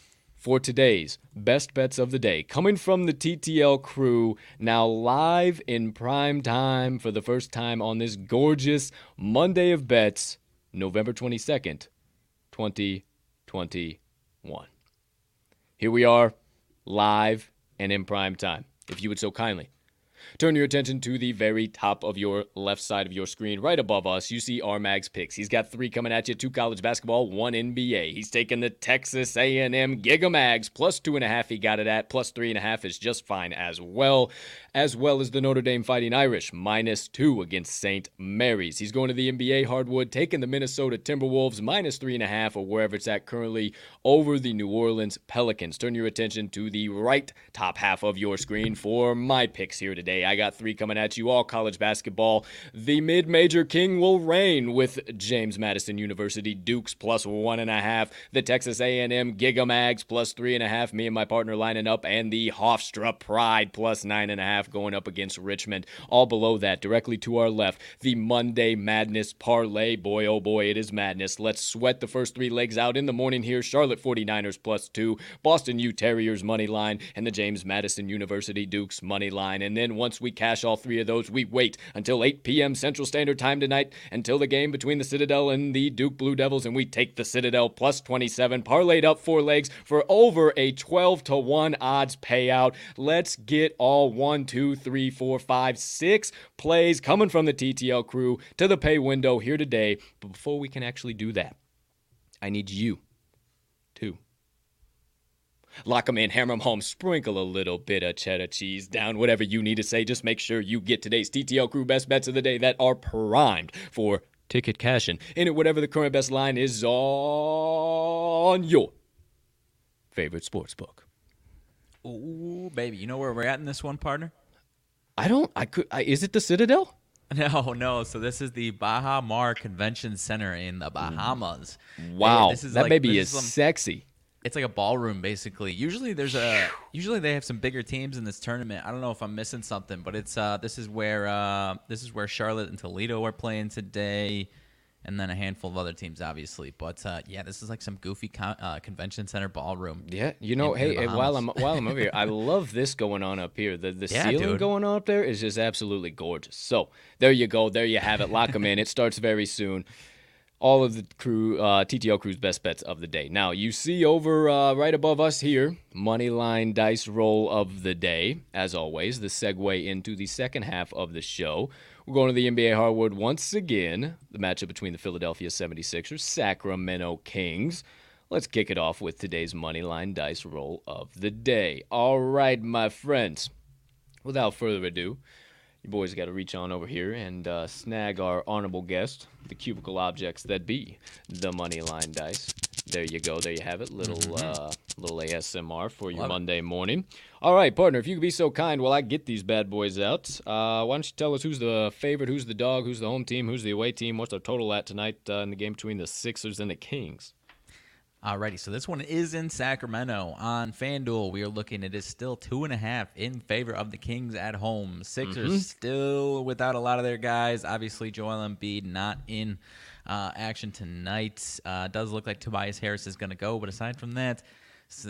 for today's best bets of the day, coming from the TTL crew, now live in prime time for the first time on this gorgeous Monday of Bets, November 22nd, 2021. Here we are, live and in prime time, if you would so kindly Turn your attention to the very top of your left side of your screen, right above us. You see Armag's picks. He's got three coming at you: two college basketball, one NBA. He's taking the Texas A&M Gigamags plus two and a half. He got it at plus three and a half is just fine as well, as well as the Notre Dame Fighting Irish minus two against St. Mary's. He's going to the NBA hardwood, taking the Minnesota Timberwolves minus three and a half or wherever it's at currently over the New Orleans Pelicans. Turn your attention to the right top half of your screen for my picks here today. I got three coming at you, all college basketball. The mid-major king will reign with James Madison University Dukes plus one and a half. The Texas A&M Gigamags plus three and a half. Me and my partner lining up, and the Hofstra Pride plus nine and a half going up against Richmond. All below that, directly to our left, the Monday Madness parlay. Boy, oh boy, it is madness. Let's sweat the first three legs out in the morning here. Charlotte 49ers plus two, Boston U Terriers money line, and the James Madison University Dukes money line. And then once we cash all three of those, we wait until 8 p.m. Central Standard Time tonight until the game between the Citadel and the Duke Blue Devils, and we take the Citadel plus 27, parlayed up four legs for over a 12 to 1 odds payout. Let's get all one, two, three, four, five, six plays coming from the TTL crew to the pay window here today. But before we can actually do that, I need you to Lock them in, hammer them home, sprinkle a little bit of cheddar cheese down, whatever you need to say. Just make sure you get today's TTL crew best bets of the day that are primed for ticket cashing. In it, whatever the current best line is on your favorite sports book. Ooh, baby, you know where we're at in this one, partner? I don't. I could. I, is it the Citadel? No, no. So this is the Baha Mar Convention Center in the Bahamas. Wow, Hey, this is that like- baby this is some- sexy. It's like a ballroom, basically. Usually, there's a usually they have some bigger teams in this tournament. I don't know if I'm missing something, but it's uh this is where uh this is where Charlotte and Toledo are playing today, and then a handful of other teams, obviously. But uh, yeah, this is like some goofy con- uh, convention center ballroom. Yeah, you know, in- in hey, eh, while I'm while I'm over here, I love this going on up here. The the Yeah, ceiling dude. going on up there is just absolutely gorgeous. So there you go, there you have it. Lock them in. It starts very soon. All of the crew, uh, TTL crew's best bets of the day. Now you see over uh, right above us here, money line dice roll of the day. As always, the segue into the second half of the show. We're going to the NBA hardwood once again. The matchup between the Philadelphia 76ers, Sacramento Kings. Let's kick it off with today's money line dice roll of the day. All right, my friends. Without further ado, you boys got to reach on over here and uh, snag our honorable guest, the cubicle objects that be the money line dice. There you go. There you have it. Little uh, little ASMR for your Love it. Monday morning. All right, partner. If you could be so kind, while I get these bad boys out, uh, why don't you tell us who's the favorite, who's the dog, who's the home team, who's the away team? What's our total at tonight uh, in the game between the Sixers and the Kings? Alrighty, so this one is in Sacramento on FanDuel. We are looking; it is still two and a half in favor of the Kings at home. Sixers still without a lot of their guys. Obviously, Joel Embiid not in uh, action tonight. Uh, does look like Tobias Harris is going to go, but aside from that,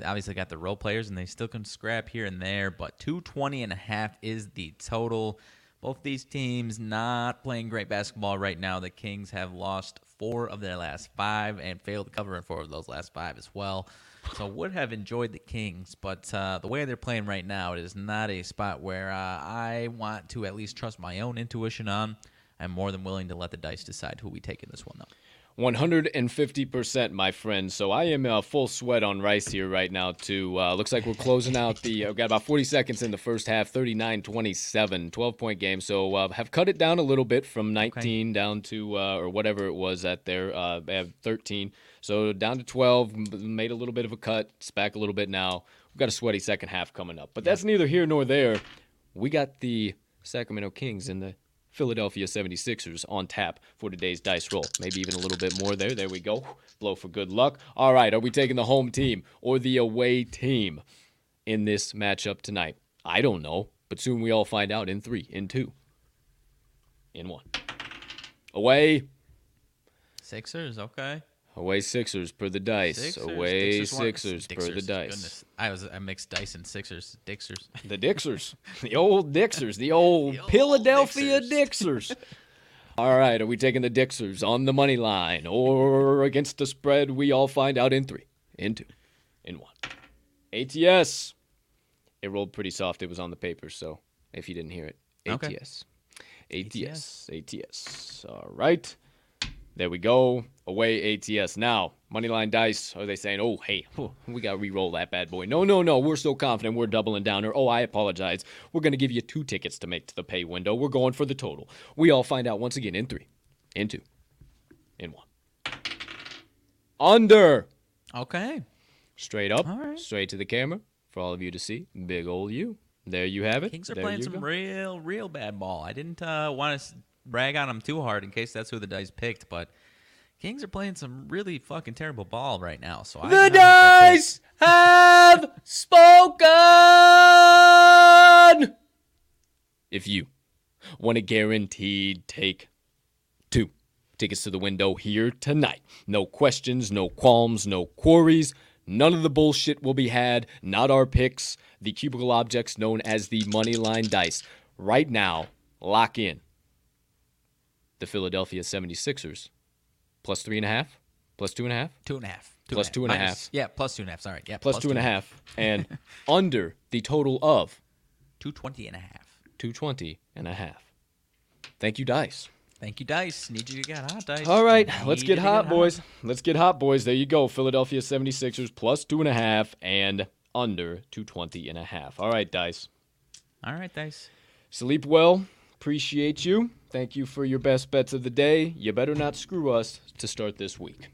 obviously got the role players and they still can scrap here and there. But 220 and a half is the total. Both these teams not playing great basketball right now. The Kings have lost four of their last five and failed to cover in four of those last five as well. So would have enjoyed the Kings, but uh, the way they're playing right now, it is not a spot where uh, I want to at least trust my own intuition on. I'm more than willing to let the dice decide who we take in this one, though. 150%, my friend. So I am uh, full sweat on Rice here right now, too. Uh, looks like we're closing out the. Uh, got about 40 seconds in the first half, 39 27, 12 point game. So uh, have cut it down a little bit from 19 down to, uh, or whatever it was at there. Uh, I have 13. So down to 12, made a little bit of a cut. It's back a little bit now. We've got a sweaty second half coming up. But that's neither here nor there. We got the Sacramento Kings and the Philadelphia 76ers on tap for today's dice roll. Maybe even a little bit more there. There we go. Blow for good luck. All right, are we taking the home team or the away team in this matchup tonight? I don't know, but soon we all find out in three, in two, in one. Away, Sixers, okay. Away Sixers per the dice. Sixers, away Dixers Sixers per the dice. Goodness, I was I mixed dice and Sixers, Dixers. The Dixers. the old Dixers. The old The old Philadelphia Dixers. all right, are we taking the Dixers on the money line or against the spread? We all find out in three, in two, in one. ATS. It rolled pretty soft. It was on the paper, so if you didn't hear it, Okay. ATS. ATS. ATS. All right. There we go. Away ATS. Now, Moneyline Dice, are they saying, oh, hey, we got to re roll that bad boy? No, no, no. We're so confident we're doubling down. Or, oh, I apologize. We're going to give you two tickets to make to the pay window. We're going for the total. We all find out once again in three, in two, in one. Under. Okay. Straight up. All right. Straight to the camera for all of you to see. Big old you. There you have it. Kings are There playing some go. real, real bad ball. I didn't uh, want to brag on them too hard in case that's who the dice picked, but Kings are playing some really fucking terrible ball right now. So I The did not make that pick. dice have spoken. If you want a guaranteed take two tickets to the window here tonight, no questions, no qualms, no queries. None of the bullshit will be had, not our picks, the cubicle objects known as the money line dice. Right now, lock in the Philadelphia 76ers plus three and a half, plus two and half, Two and a half. Two Plus and a two and a Minus- half. Yeah, plus two and a half. Sorry. Yeah, plus two and a half, and under the total of 220 and a half. 220 and a half. Thank you, Dice. Thank you, Dice. Need you to get hot, Dice. All right, Need let's get hot, boys. Let's get hot, boys. There you go. Philadelphia 76ers plus two and a half and under 220 and a half. All right, Dice. All right, Dice. Sleep well. Appreciate you. Thank you for your best bets of the day. You better not screw us to start this week.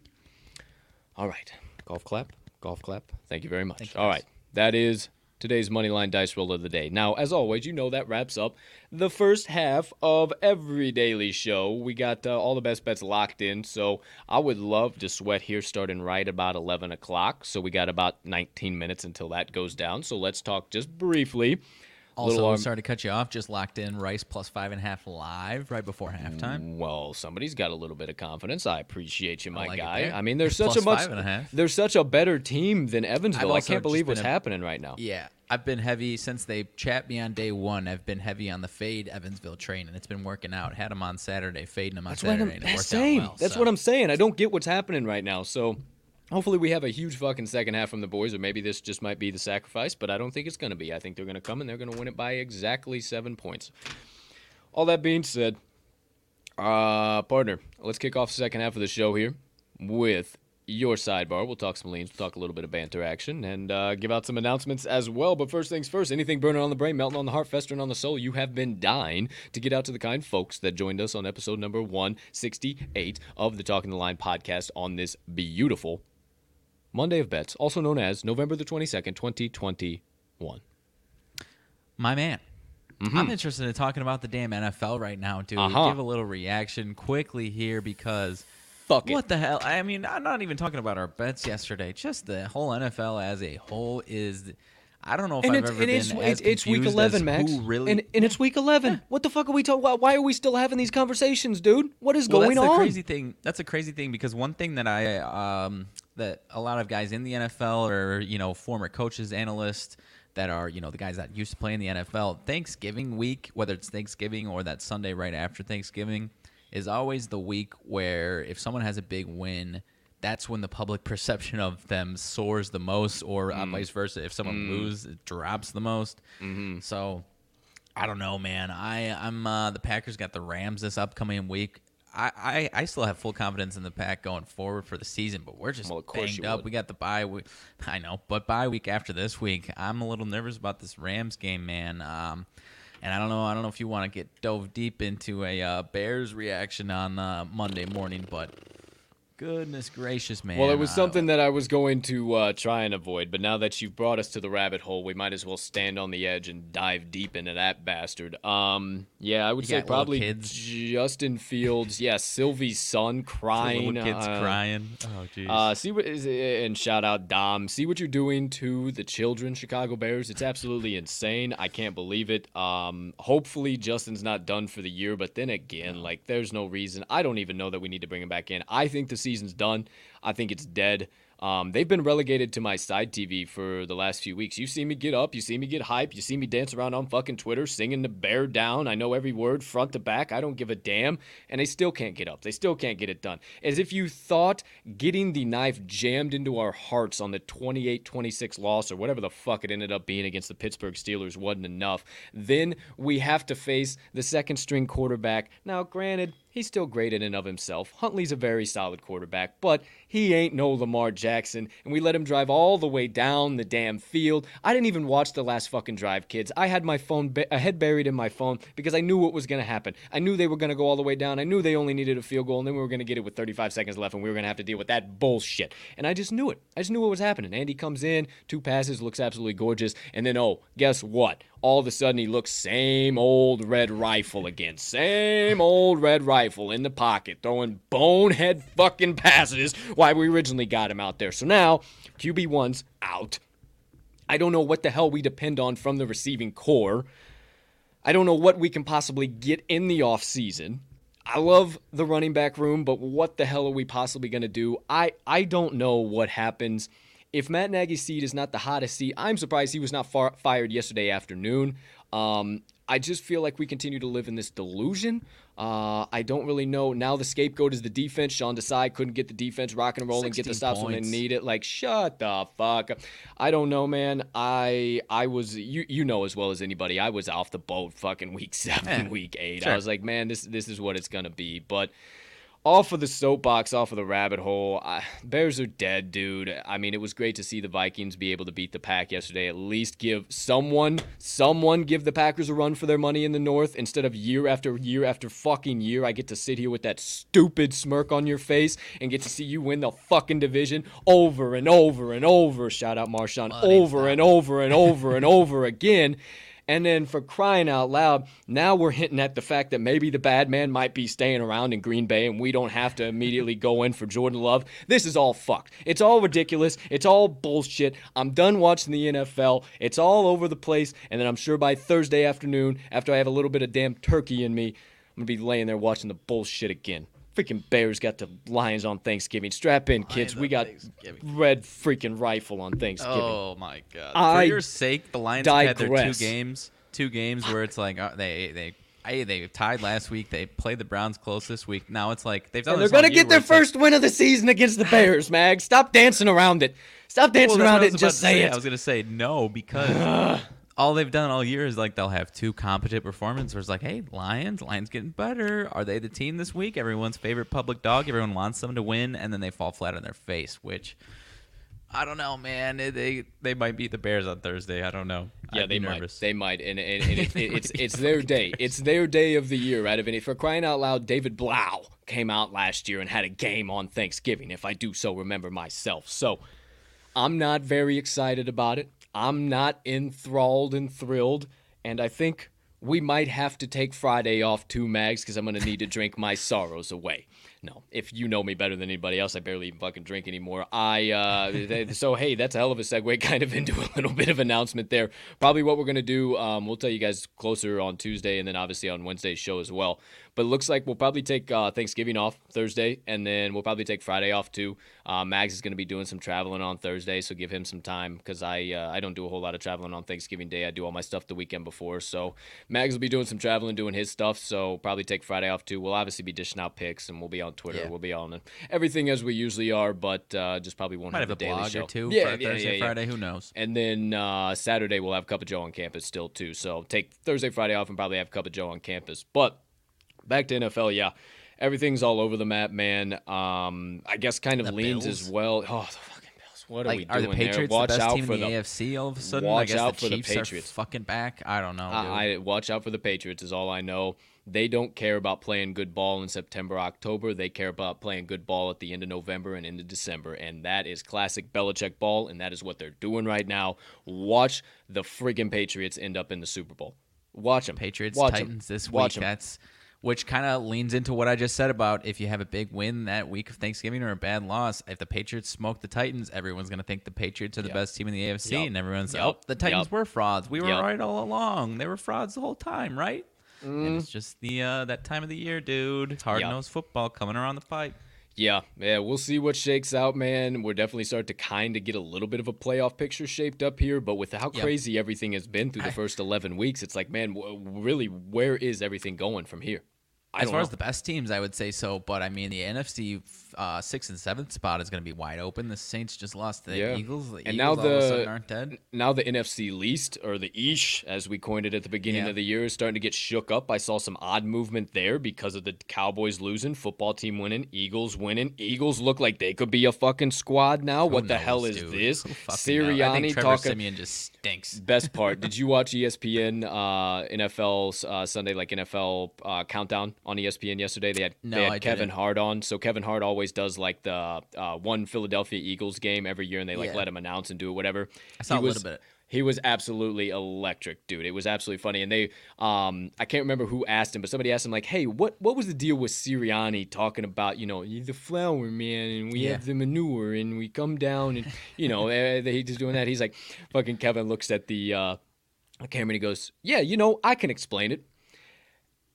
All right. Golf clap. Golf clap. Thank you very much. You, All guys. right. That is today's Moneyline Dice Roll of the Day. Now, as always, you know that wraps up the first half of every daily show. We got uh, all the best bets locked in, so I would love to sweat here starting right about 11 o'clock. So we got about 19 minutes until that goes down. So let's talk just briefly. Also, Little, um, sorry to cut you off. Just locked in Rice plus five and a half live right before halftime. Well, somebody's got a little bit of confidence. I appreciate you, my like guy. I mean, there's such a much five and a such a better team than Evansville. I can't believe what's a- happening right now. Yeah, I've been heavy since they chat me on day one. I've been heavy on the fade Evansville train, and it's been working out. Had them on Saturday, fading them on That's Saturday, and it that's worked saying. out well. That's so. what I'm saying. I don't get what's happening right now. So hopefully we have a huge fucking second half from the boys, or maybe this just might be the sacrifice. But I don't think it's going to be. I think they're going to come and they're going to win it by exactly seven points. All that being said, uh, partner, let's kick off the second half of the show here with your sidebar. We'll talk some leans, we'll talk a little bit of banter action, and uh, give out some announcements as well. But first things first, anything burning on the brain, melting on the heart, festering on the soul, you have been dying to get out to the kind folks that joined us on episode number 168 of the Talking the Line podcast on this beautiful Monday of Bets, also known as November the 22nd, 2021. My man. I'm interested in talking about the damn NFL right now, dude. Mm-hmm. Uh-huh. Give a little reaction quickly here because Fuck it. what the hell? I mean, I'm not even talking about our bets yesterday. Just the whole NFL as a whole is. I don't know if And I've it's, ever been it's, as it's, it's week confused 11, as Max. Who really? And, and it's week 11. What the fuck are we talking Why, why are we still having these conversations, dude? What is well, going that's on? the crazy thing. That's a crazy thing because one thing that I um that a lot of guys in the NFL or you know former coaches, analysts that are you know the guys that used to play in the NFL, Thanksgiving week, whether it's Thanksgiving or that Sunday right after Thanksgiving, is always the week where if someone has a big win. That's when the public perception of them soars the most, or uh, vice versa. If someone loses, it drops the most. So I don't know, man. I I'm uh, the Packers got the Rams this upcoming week. I, I, I still have full confidence in the pack going forward for the season, but we're just Well, banged up. would. We got the bye week. I know, but bye week after this week, I'm a little nervous about this Rams game, man. Um, and I don't know. I don't know if you want to get dove deep into a uh, Bears reaction on uh, Monday morning, but goodness gracious, man. Well, it was something that I was going to uh, try and avoid, but now that you've brought us to the rabbit hole, we might as well stand on the edge and dive deep into that bastard. Um, yeah, I would You say probably? Justin Fields. yeah, Sylvie's son crying. little kids uh, crying. Oh, jeez. Uh, see what is it, and shout out Dom. See what you're doing to the children, Chicago Bears. It's absolutely insane. I can't believe it. Um, hopefully Justin's not done for the year, but then again, like there's no reason. I don't even know that we need to bring him back in. I think the season's done. I think it's dead. Um, they've been relegated to my side TV for the last few weeks. You see me get up, you see me get hype, you see me dance around on fucking Twitter singing the bear down. I know every word front to back. I don't give a damn. And they still can't get up. They still can't get it done. As if you thought getting the knife jammed into our hearts on the 28 26 loss or whatever the fuck it ended up being against the Pittsburgh Steelers wasn't enough. Then we have to face the second string quarterback. Now, granted, He's still great in and of himself. Huntley's a very solid quarterback, but he ain't no Lamar Jackson, and we let him drive all the way down the damn field. I didn't even watch the last fucking drive, kids. I had my phone, a head buried in my phone because I knew what was going to happen. I knew they were going to go all the way down. I knew they only needed a field goal, and then we were going to get it with 35 seconds left, and we were going to have to deal with that bullshit. And I just knew it. I just knew what was happening. Andy comes in, two passes, looks absolutely gorgeous, and then, oh, guess what? All of a sudden he looks same old red rifle again. Same old red rifle in the pocket, throwing bonehead fucking passes why we originally got him out there. So now QB1's out. I don't know what the hell we depend on from the receiving core. I don't know what we can possibly get in the offseason. I love the running back room, but what the hell are we possibly going to do? I, I don't know what happens if Matt Nagy's seat is not the hottest seat, I'm surprised he was not far- fired yesterday afternoon. Um, I just feel like we continue to live in this delusion. Uh, I don't really know. Now the scapegoat is the defense. Sean Desai couldn't get the defense rocking and rolling, get the stops points. when they need it. Like, shut the fuck up. I don't know, man. I I was you you know as well as anybody. I was off the boat fucking week seven, yeah. week eight. Sure. I was like, man, this this is what it's gonna be. But off of the soapbox, off of the rabbit hole. I, Bears are dead, dude. I mean, it was great to see the Vikings be able to beat the Pack yesterday. At least give someone, someone give the Packers a run for their money in the North instead of year after year after fucking year. I get to sit here with that stupid smirk on your face and get to see you win the fucking division over and over and over. Shout out Marshawn. Over and over and over and over again. And then for crying out loud, now we're hinting at the fact that maybe the bad man might be staying around in Green Bay and we don't have to immediately go in for Jordan Love. This is all fucked. It's all ridiculous. It's all bullshit. I'm done watching the NFL. It's all over the place. And then I'm sure by Thursday afternoon, after I have a little bit of damn turkey in me, I'm going to be laying there watching the bullshit again. Freaking Bears got the Lions on Thanksgiving. Strap in, kids. We got red freaking rifle on Thanksgiving. Oh my god! I For your sake, the Lions digress. had their two games. Two games where it's like uh, they they Hey, they tied last week. They played the Browns close this week. Now it's like they've done. And they're gonna get their first like, win of the season against the Bears. Mag, stop dancing around it. Stop dancing well, around it and just say, say it. I was gonna say no because all they've done all year is like they'll have two competent performances. Where it's like, hey, Lions, Lions getting better. Are they the team this week? Everyone's favorite public dog. Everyone wants them to win, and then they fall flat on their face. Which I don't know, man. They they might beat the Bears on Thursday. I don't know. Yeah, I'd they might. They might, and, and, and it, it, it's it's their day. It's their day of the year, right? I mean, for crying out loud, David Blough came out last year and had a game on Thanksgiving. If I do so remember myself, so I'm not very excited about it. I'm not enthralled and thrilled. And I think we might have to take Friday off too, Mags, because I'm going to need to drink my sorrows away no, if you know me better than anybody else, I barely even fucking drink anymore. I uh, so hey, that's a hell of a segue, kind of into a little bit of announcement there. Probably what we're gonna do. Um, we'll tell you guys closer on Tuesday, and then obviously on Wednesday's show as well. But it looks like we'll probably take uh, Thanksgiving off Thursday, and then we'll probably take Friday off too. Uh, Mags is going to be doing some traveling on Thursday, so give him some time because I uh, I don't do a whole lot of traveling on Thanksgiving Day. I do all my stuff the weekend before, so Mags will be doing some traveling, doing his stuff. So probably take Friday off too. We'll obviously be dishing out picks, and we'll be on Twitter. Yeah. We'll be on everything as we usually are, but uh, just probably won't Might have, have a daily blog show. or two. Yeah, yeah, Thursday, yeah, Friday. Who knows? And then uh, Saturday we'll have Cup of Joe on campus still too. So take Thursday, Friday off, and probably have Cup of Joe on campus. But back to NFL, yeah. Everything's all over the map, man. Um, I guess kind of the leans Bills? as well. Oh, the fucking Bills! What are like, we doing Are the Patriots there? Watch the best out team for in the, the AFC all of a sudden? Watch I guess out the for Chiefs the Patriots. Are fucking back. I don't know. I, I watch out for the Patriots is all I know. They don't care about playing good ball in September, October. They care about playing good ball at the end of November and into December. And that is classic Belichick ball, and that is what they're doing right now. Watch the friggin' Patriots end up in the Super Bowl. Watch them. Patriots, Watch Titans them. this Watch week. Them. That's which kind of leans into what I just said about if you have a big win that week of Thanksgiving or a bad loss. If the Patriots smoke the Titans, everyone's going to think the Patriots are the yep. best team in the AFC, yep. and everyone's yep. oh, the Titans yep. were frauds. We were right all along. They were frauds the whole time, right? Mm. And it's just the uh, that time of the year, dude. It's hard nosed football coming around the pipe. Yeah, yeah, we'll see what shakes out, man. We're definitely starting to kind of get a little bit of a playoff picture shaped up here, but with how Yep. crazy everything has been through the first 11 weeks, it's like, man, w- really, where is everything going from here? I As far know. as the best teams, I would say so. But I mean, the NFC uh, sixth and seventh spot is going to be wide open. The Saints just lost to the Yeah. Eagles. The And now Eagles all of a the- sudden aren't dead. now the NFC least or the East, as we coined it at the beginning Yeah. of the year, is starting to get shook up. I saw some odd movement there because of the Cowboys losing, football team winning, Eagles winning. Eagles look like they could be a fucking squad now. Who what the hell is dude? this? Sirianni talking. Siemian just stinks. Best part. Did you watch ESPN uh, NFL uh, Sunday like NFL uh, countdown on ESPN yesterday? They had, No, they had I Kevin didn't. Hart on. So Kevin Hart always does like the uh, one Philadelphia Eagles game every year, and they like Yeah. let him announce and do it whatever. I saw He a was- little bit. He was absolutely electric, dude. It was absolutely funny. And they, um, I can't remember who asked him, but somebody asked him like, "Hey, what what was the deal with Sirianni talking about? You know, the flower man, and we Yeah. have the manure, and we come down, and you know, eh, he's just doing that." He's like, fucking Kevin looks at the uh, camera and he goes, "Yeah, you know, I can explain it."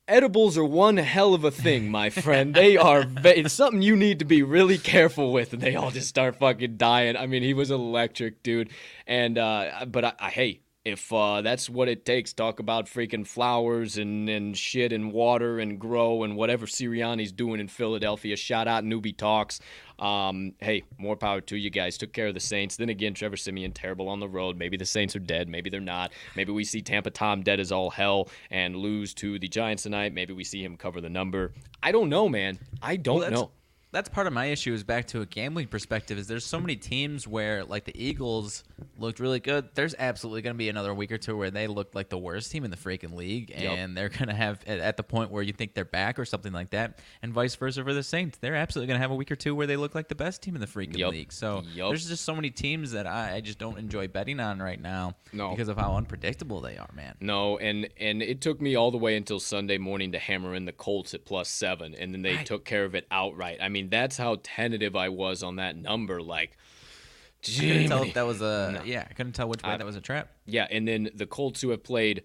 Edibles are one hell of a thing, my friend. They are. Ve- it's something you need to be really careful with, and they all just start fucking dying. I mean, he was electric, dude. And uh, but I, I hey, if uh, that's what it takes, talk about freaking flowers and and shit and water and grow and whatever Sirianni's doing in Philadelphia. Shout out newbie talks. Um, hey, more power to you guys. Took care of the Saints. Then again, Trevor Siemian terrible on the road. Maybe the Saints are dead. Maybe they're not. Maybe we see Tampa Tom dead as all hell and lose to the Giants tonight. Maybe we see him cover the number. I don't know, man. I don't Well, know. That's part of my issue is back to a gambling perspective is there's so many teams where like the Eagles looked really good. There's absolutely going to be another week or two where they look like the worst team in the freaking league Yep. and they're going to have at, the point where you think they're back or something like that and vice versa for the Saints. They're absolutely going to have a week or two where they look like the best team in the freaking Yep. league. So Yep. there's just so many teams that I, I just don't enjoy betting on right now No. because of how unpredictable they are, man. No, and and it took me all the way until Sunday morning to hammer in the Colts at plus seven, and then they Right. took care of it outright. I mean, that's how tentative I was on that number. Like, I couldn't tell if that was a No. yeah, I couldn't tell which way that was a trap. Yeah, and then the Colts who have played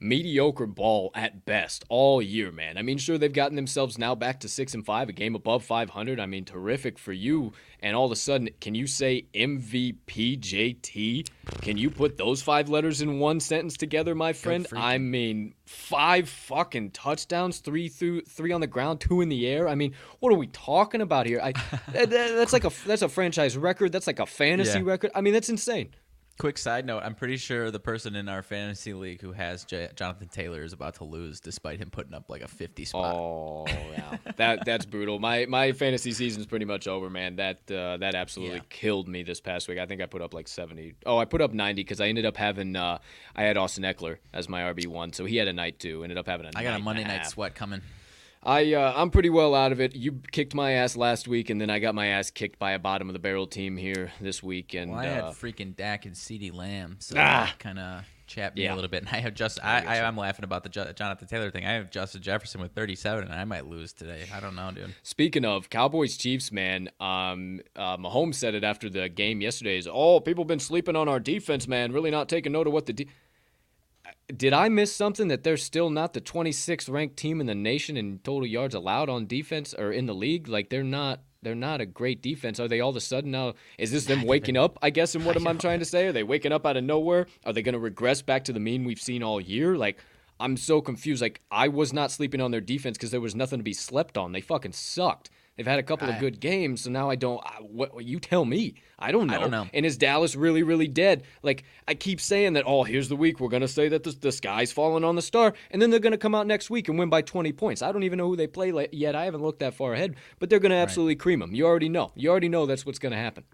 mediocre ball at best all year, man. I mean, sure they've gotten themselves now back to 6 and 5, a game above 500. I mean, terrific for you. And all of a sudden, can you say MVP JT? Can you put those five letters in one sentence together, my friend? I mean, five fucking touchdowns, three through three on the ground, two in the air. I mean, what are we talking about here? I that- that's like a that's a franchise record. That's like a fantasy Yeah. record. I mean, that's insane. Quick side note: I'm pretty sure the person in our fantasy league who has J- Jonathan Taylor is about to lose, despite him putting up like a 50 spot. Oh yeah, that that's brutal. My my fantasy season's pretty much over, man. That uh, that absolutely Yeah. killed me this past week. I think I put up like seventy. Oh, I put up ninety because I ended up having uh, I had Austin Ekeler as my RB one, so he had a night too. Ended up having a I got a Monday night sweat coming. I uh, I'm pretty well out of it. You kicked my ass last week, and then I got my ass kicked by a bottom of the barrel team here this week. And Well, I had uh, freaking Dak and CeeDee Lamb, so Ah. kind of chapped me Yeah. a little bit. And I have just I, I I'm laughing about the Jo- Jonathan Taylor thing. I have Justin Jefferson with 37, and I might lose today. I don't know, dude. Speaking of Cowboys Chiefs, man, um, uh, Mahomes said it after the game yesterday. Is oh, people been sleeping on our defense, man. Really not taking note of what the. De- Did I miss something that they're still not the 26th ranked team in the nation in total yards allowed on defense or in the league? Like they're not. They're not a great defense. Are they all of a sudden now? Is this them waking up? I guess. And what am I trying to say? Are they waking up out of nowhere? Are they going to regress back to the mean we've seen all year? Like I'm so confused. Like I was not sleeping on their defense because there was nothing to be slept on. They fucking sucked. They've had a couple of good games, so now I don't. I, what you tell me? I don't know. I don't know. And is Dallas really, really dead? Like I keep saying that. Oh, here's the week. We're gonna say that the, the sky's falling on the star, and then they're gonna come out next week and win by 20 points. I don't even know who they play yet. I haven't looked that far ahead, but they're gonna absolutely cream them. You already know. You already know that's what's gonna happen.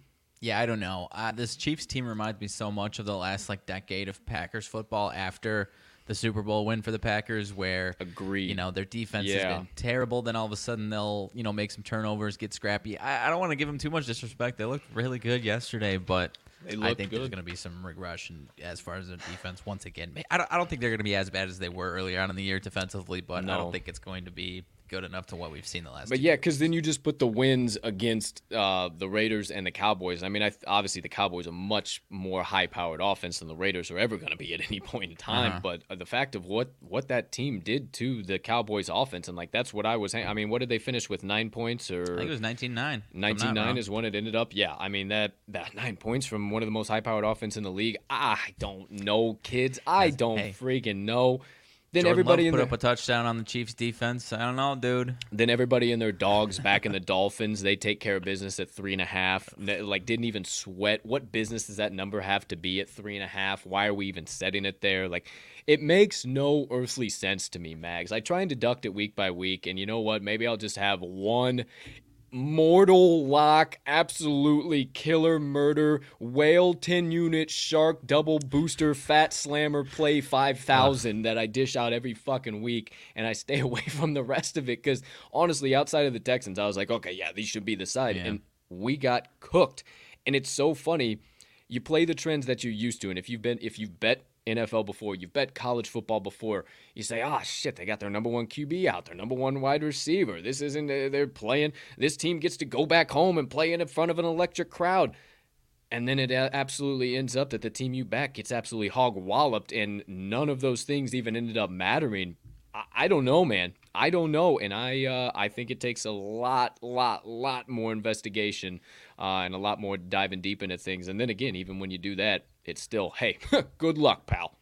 Yeah, I don't know. Uh, this Chiefs team reminds me so much of the last like decade of Packers football after the Super Bowl win for the Packers, where Agreed. you know their defense Yeah. has been terrible. Then all of a sudden they'll you know make some turnovers, get scrappy. I, I don't want to give them too much disrespect. They looked really good yesterday, but I think there's going to be some regression as far as their defense once again. I don't, I don't think they're going to be as bad as they were earlier on in the year defensively, but I don't think it's going to be good enough to what we've seen the last. But yeah, because then you just put the wins against uh, the Raiders and the Cowboys. I mean, I, obviously the Cowboys are much more high-powered offense than the Raiders are ever going to be at any point in time. Uh-huh. But uh, the fact of what what that team did to the Cowboys offense, and like that's what I was. I mean, what did they finish with? Nine points or I think it was 19-9. 19-9 is when it ended up. Yeah, I mean that that nine points from one of the most high-powered offense in the league. I don't know, kids. I That's- don't hey. freaking know. Then Jordan everybody Love put the, up a touchdown on the Chiefs defense. I don't know, dude. then everybody and their dogs back in the Dolphins. They take care of business at three and a half. Like didn't even sweat. What business does that number have to be at three and a half? Why are we even setting it there? Like it makes no earthly sense to me, Mags. I try and deduct it week by week, and you know what? Maybe I'll just have one mortal lock, absolutely killer murder, whale 10 unit, shark double booster, fat slammer play 5000 that I dish out every fucking week and I stay away from the rest of it because honestly, outside of the Texans, I was like, okay, yeah, these should be the side. Yeah. And we got cooked. And it's so funny. You play the trends that you're used to, and if you've been if you've bet NFL before, you've bet college football before, you say, "Ah, shit, they got their number one QB out, their number one wide receiver. This isn't uh, they're playing. This team gets to go back home and play in front of an electric crowd." And then it absolutely ends up that the team you back gets absolutely hog walloped, and none of those things even ended up mattering. I, I don't know, man. I don't know, and I uh, I think it takes a lot, lot, lot more investigation uh, and a lot more diving deep into things. And then again, even when you do that, it's still, hey, good luck, pal.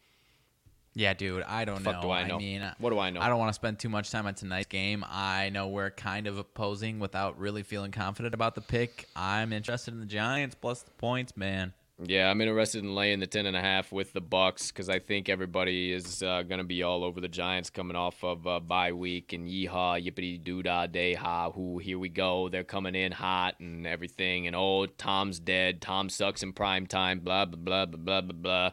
Yeah, dude. I don't know. do I know? mean, uh, What do I know? I don't want to spend too much time on tonight's game. I know we're kind of opposing without really feeling confident about the pick. I'm interested in the Giants plus the points, man. Yeah, I'm interested in laying the ten and a half with the Bucks because I think everybody is uh, going to be all over the Giants coming off of uh, bye week and yeehaw, yippity doo dah day ha, who here we go, they're coming in hot and everything, and oh, Tom's dead, Tom sucks in prime time, blah blah blah blah blah blah blah.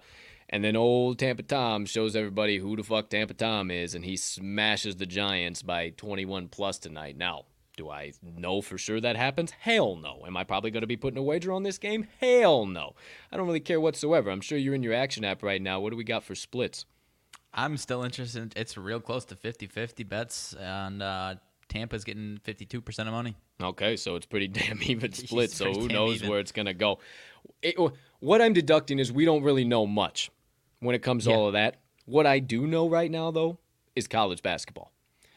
And then old Tampa Tom shows everybody who the fuck Tampa Tom is, and he smashes the Giants by 21 plus tonight. Now, do I know for sure that happens? Hell no. Am I probably going to be putting a wager on this game? Hell no. I don't really care whatsoever. I'm sure you're in your action app right now. What do we got for splits? I'm still interested. It's real close to 50-50 bets, and uh, Tampa's getting 52% of money. Okay, so it's pretty damn even split. So who knows even. where it's going to go? It, what I'm deducting is we don't really know much when it comes to Yeah. all of that. What I do know right now, though, is college basketball.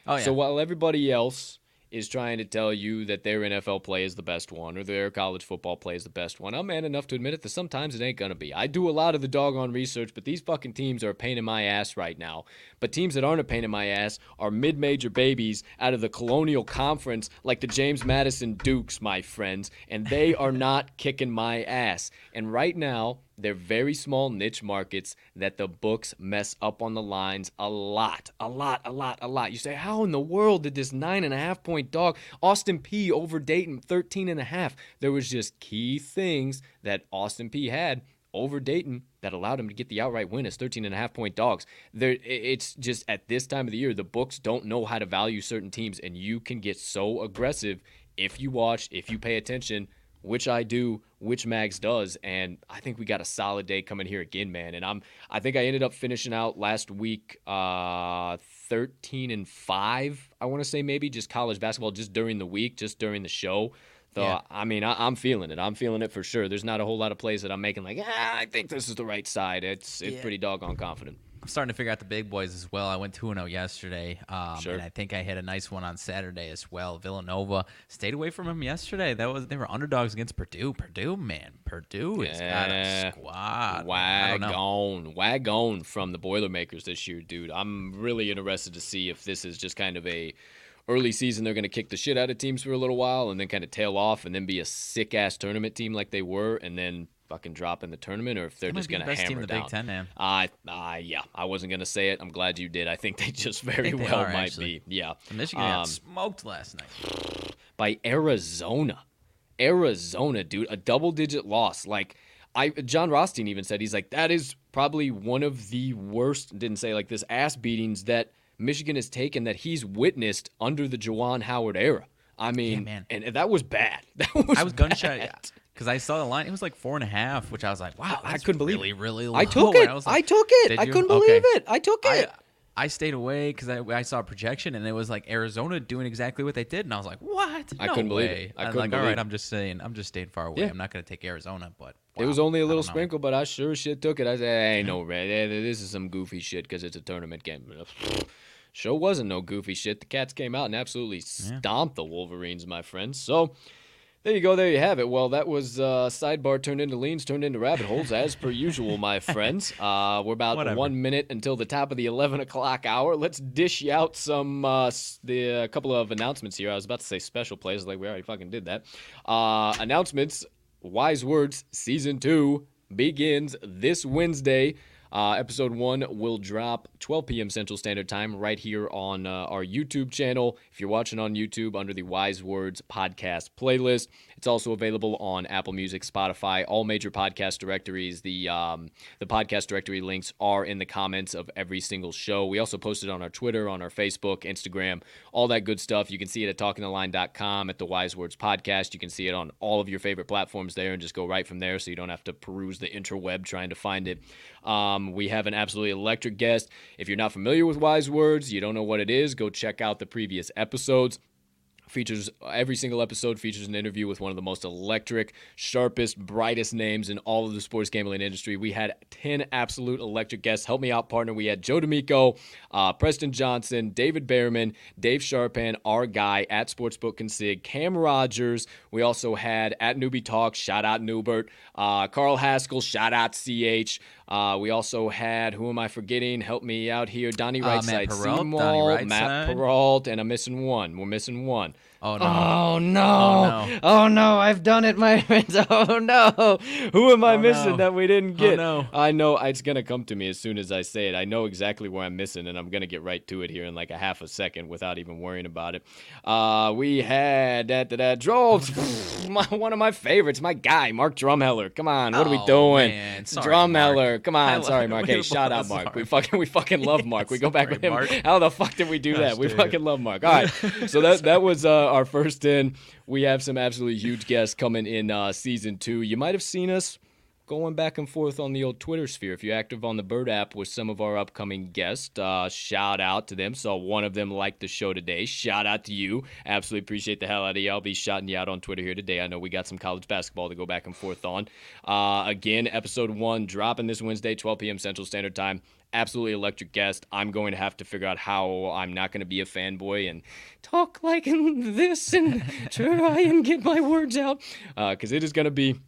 Oh, yeah. So while everybody else is trying to tell you that their NFL play is the best one or their college football play is the best one, I'm man enough to admit it that sometimes it ain't gonna be. I do a lot of the doggone research, but these fucking teams are a pain in my ass right now. But teams that aren't a pain in my ass are mid-major babies out of the Colonial Conference, like the James Madison Dukes, my friends, and they are not kicking my ass. And right now, they're very small niche markets that the books mess up on the lines a lot, a lot, a lot, a lot. You say, how in the world did this nine and a half point dog, Austin Peay over Dayton 13 and a half? There was just key things that Austin Peay had over Dayton that allowed him to get the outright win as 13 and a half point dogs. There, it's just at this time of the year, the books don't know how to value certain teams, and you can get so aggressive if you watch, if you pay attention which I do, which Mags does, and I think we got a solid day coming here again, man. And I'm, I think I ended up finishing out last week, uh, thirteen and five. I want to say maybe just college basketball, just during the week, just during the show. So Yeah. I mean, I, I'm feeling it. I'm feeling it for sure. There's not a whole lot of plays that I'm making like, ah, I think this is the right side. It's it's Yeah. pretty doggone confident. I'm starting to figure out the big boys as well. I went 2 0 yesterday, um, Sure. and I think I hit a nice one on Saturday as well. Villanova stayed away from them yesterday. That was they were underdogs against Purdue. Purdue, man, Purdue has got Yeah. a squad. I don't know. Wagon, wagon from the Boilermakers this year, dude. I'm really interested to see if this is just kind of a early season. They're going to kick the shit out of teams for a little while and then kind of tail off and then be a sick ass tournament team like they were and then fucking drop in the tournament, or if they're just going to hammer team the down. Big Ten, man. I, uh, yeah, I wasn't going to say it. I'm glad you did. I think they just very well are, might actually. be. Yeah. Michigan Um, got smoked last night. by Arizona. Arizona, dude, a double digit loss. Like I Jon Rothstein even said he's like that is probably one of the worst didn't say like this ass beatings that Michigan has taken that he's witnessed under the Juwan Howard era. I mean, man. and, and that was bad. That was I was bad. shy because I saw the line. It was like four and a half, which I was like, wow, I couldn't believe really, it. really low. I took it. I like, took it. I couldn't Okay. believe it. I took it. I stayed away because I, I saw a projection and it was like Arizona doing exactly what they did, and I was like, "What? I couldn't believe it. I I'm couldn't like, "All believe right, it." I'm just saying, I'm just staying far away. Yeah. I'm not going to take Arizona, but It was only a I little sprinkle, but I sure as shit took it. I said, "Hey, no, man, eh, this is some goofy shit because it's a tournament game." Sure wasn't no goofy shit. The Cats came out and absolutely stomped the Wolverines, my friends. So there you go. There you have it. Well, that was uh, sidebar turned into leans, turned into rabbit holes, as per usual, my friends. Uh, we're about Whatever. one minute until the top of the eleven o'clock hour. Let's dish out some uh, the a couple of announcements here. I was about to say special plays, like we already fucking did that. Uh, announcements. Wise words. Season two begins this Wednesday. Uh, episode one will drop 12 p.m. Central Standard Time right here on uh, our YouTube channel. If you're watching on YouTube, under the Wise Words podcast playlist, it's also available on Apple Music, Spotify, all major podcast directories. The um, the podcast directory links are in the comments of every single show. We also post it on our Twitter, on our Facebook, Instagram, all that good stuff. You can see it at talkingtheline.com at the Wise Words podcast. You can see it on all of your favorite platforms there, and just go right from there, so you don't have to peruse the interweb trying to find it. Um, we have an absolutely electric guest. If you're not familiar with Wise Words, you don't know what it is, go check out the previous episodes features every single episode features an interview with one of the most electric sharpest brightest names in all of the sports gambling industry. We had 10 absolute electric guests. Help me out partner. We had joe d'amico uh, preston johnson david behrman dave sharapan our guy at sportsbook consig cam rogers. We also had at newbie talk shout out newbert. Uh, carl haskell shout out ch uh, we also had who am i forgetting? Help me out here. Donnie Uh, Matt Perrault, Donnie matt Perrault, and i'm missing one. We're missing one Oh no! Oh no. Oh, no. Oh no, I've done it, my friends. Oh no. Who am I Oh, missing no. that we didn't Oh, get? no. I know it's gonna come to me as soon as I say it. I know exactly where I'm missing, and I'm gonna get right to it here in like a half a second without even worrying about it. Uh we had that that that Droles, my, one of my favorites, my guy, Mark Drumheller. Come on, what are we Oh, doing? man. Sorry, Drumheller. Mark. Come on, sorry, Mark. Hey, shout out Mark. Mark. We fucking we fucking love Mark. We go back sorry, with him. Mark. How the fuck did we do that? We dang fucking love Mark. All right. so that that was uh, our first in. We have some absolutely huge guests coming in uh, season two. You might have seen us going back and forth on the old Twitter sphere. If you're active on the Bird app with some of our upcoming guests, uh, shout out to them. So one of them liked the show today. Shout out to you. Absolutely appreciate the hell out of you. I'll be shouting you out on Twitter here today. I know we got some college basketball to go back and forth on. Uh, again, episode one dropping this Wednesday, 12 p.m. Central Standard Time. Absolutely electric guest. I'm going to have to figure out how I'm not going to be a fanboy and talk like this and try and get my words out because it is going to be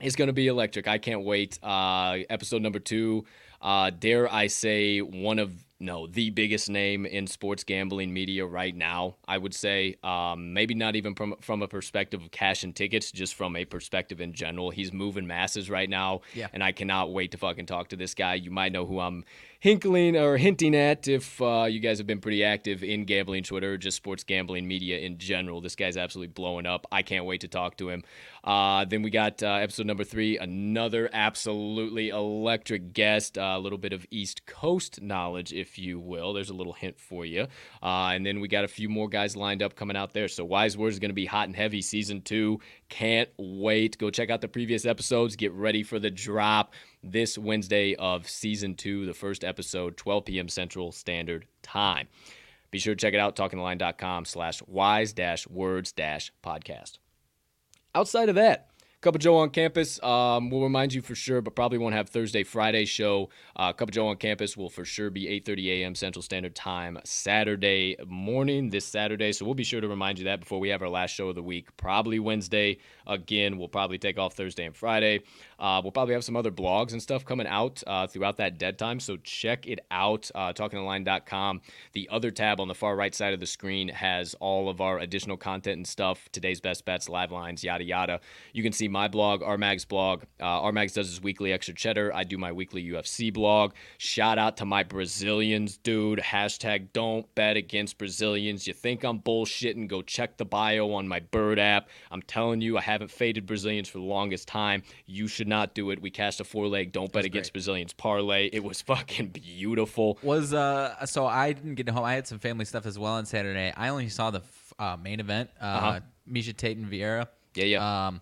it's going to be electric. I can't wait. Uh, episode number two. Uh, dare I say one of no the biggest name in sports gambling media right now? I would say um, maybe not even from from a perspective of cash and tickets, just from a perspective in general. He's moving masses right now, Yeah. and I cannot wait to fucking talk to this guy. You might know who I'm hinkling or hinting at if uh, you guys have been pretty active in gambling Twitter, just sports gambling media in general. This guy's absolutely blowing up. I can't wait to talk to him. Uh, then we got uh, episode number three, another absolutely electric guest, uh, a little bit of East Coast knowledge, if you will. There's a little hint for you. Uh, and then we got a few more guys lined up coming out there. So Wise Words is going to be hot and heavy season two. Can't wait. Go check out the previous episodes. Get ready for the drop this Wednesday of season two, the first episode, 12 p.m. Central Standard Time. Be sure to check it out, talkingtheline.com slash wise dash words dash podcast. Outside of that, Cup of Joe on campus. Um, we'll remind you for sure, but probably won't have Thursday, Friday show. Uh, Cup of Joe on campus will for sure be 8:30 a.m. Central Standard Time Saturday morning. This Saturday, so we'll be sure to remind you that before we have our last show of the week. Probably Wednesday. Again, we'll probably take off Thursday and Friday. Uh, we'll probably have some other blogs and stuff coming out uh, throughout that dead time. So check it out. Uh, TalkingTheLine.com. The other tab on the far right side of the screen has all of our additional content and stuff. Today's best bets, live lines, yada yada. You can see my blog, RMag's blog. Uh, RMags does his weekly extra cheddar. I do my weekly UFC blog. Shout out to my Brazilians, dude. Hashtag don't bet against Brazilians. You think I'm bullshitting? Go check the bio on my Bird app. I'm telling you, I haven't faded Brazilians for the longest time. You should not do it. We cast a four leg don't bet against Brazilians parlay. It was fucking beautiful. Was uh so I didn't get home. I had some family stuff as well on Saturday. I only saw the f- uh, main event. Uh, Uh-huh. Miesha Tate and Vieira. Yeah, yeah. Um,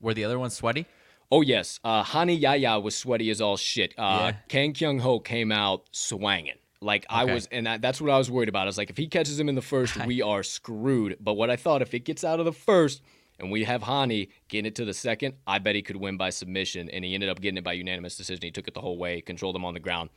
were the other ones sweaty? Oh yes, uh, Rani Yahya was sweaty as all shit. Uh, Yeah. Kang Kyung Ho came out swanging. Like I was, and that, that's what I was worried about. I was like, if he catches him in the first, we are screwed. But what I thought, if it gets out of the first, and we have Rani getting it to the second, I bet he could win by submission. And he ended up getting it by unanimous decision. He took it the whole way, controlled him on the ground.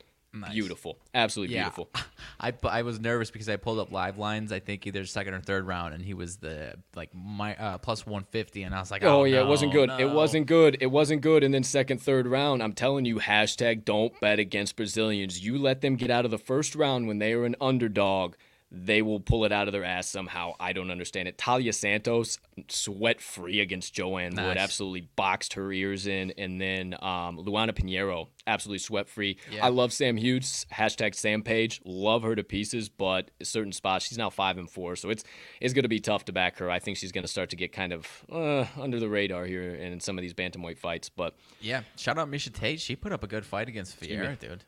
Beautiful, absolutely Yeah. beautiful. I, I was nervous because I pulled up live lines. I think either second or third round, and he was the like my uh, plus 150, and I was like, Oh, oh, yeah, it wasn't no, good. It wasn't good. It wasn't good. And then second, third round, I'm telling you, hashtag don't bet against Brazilians. You let them get out of the first round when they are an underdog, they will pull it out of their ass somehow. I don't understand it. Taila Santos, sweat free against Joanne Wood, absolutely boxed her ears in. And then um, Luana Pinheiro, absolutely sweat free. Yeah. I love Sam Hughes, hashtag Sam Page, love her to pieces, but certain spots, she's now five and four. So it's it's going to be tough to back her. I think she's going to start to get kind of uh, under the radar here in some of these bantamweight fights. But Yeah, shout out Miesha Tate. She put up a good fight against Vieira, dude.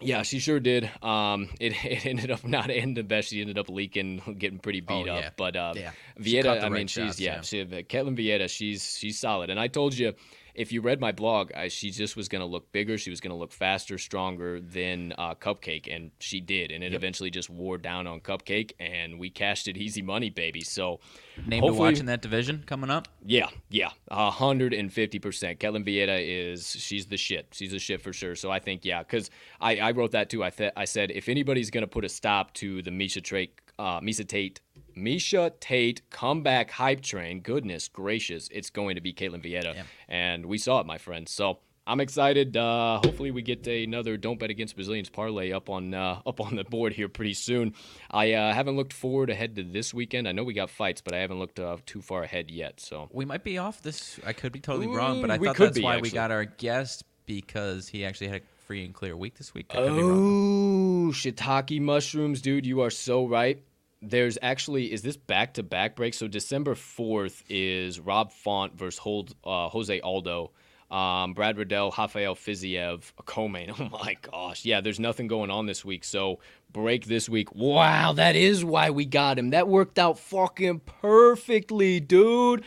Yeah, she sure did. Um, it, it ended up not ending the best. She ended up leaking, getting pretty beat Oh, up. But uh, Yeah. Vieira, I mean, right she's yeah, yeah. she, Ketlen Vieira, she's she's solid. And I told you, if you read my blog, I, she just was going to look bigger. She was going to look faster, stronger than uh, Cupcake, and she did. And it eventually just wore down on Cupcake, and we cashed it easy money, baby. So Name to watch in that division coming up. yeah, yeah, a hundred and fifty percent. Ketlen Vieira is she's the shit. She's the shit for sure. So I think yeah, because I, I wrote that too. I th- I said if anybody's gonna put a stop to the Miesha Tate, uh, Miesha Tate, Miesha Tate comeback hype train, goodness gracious, it's going to be Ketlen Vieira, Yeah. and we saw it, my friend. So. I'm excited. Uh, hopefully, we get another "Don't Bet Against Brazilians" parlay up on uh, up on the board here pretty soon. I uh, haven't looked forward ahead to this weekend. I know we got fights, but I haven't looked uh, too far ahead yet. So We might be off this. I could be totally wrong, but I Ooh, thought that's be, why we got our guest because he actually had a free and clear week this week. Oh, shiitake mushrooms, dude! You are so right. There's actually is this back to back break? So December fourth is Rob Font versus Hold, uh, Jose Aldo. Um, Brad Riddell, Rafael Fiziev, Komen. Oh my gosh, yeah. There's nothing going on this week, so break this week. Wow, that is why we got him. That worked out fucking perfectly, dude.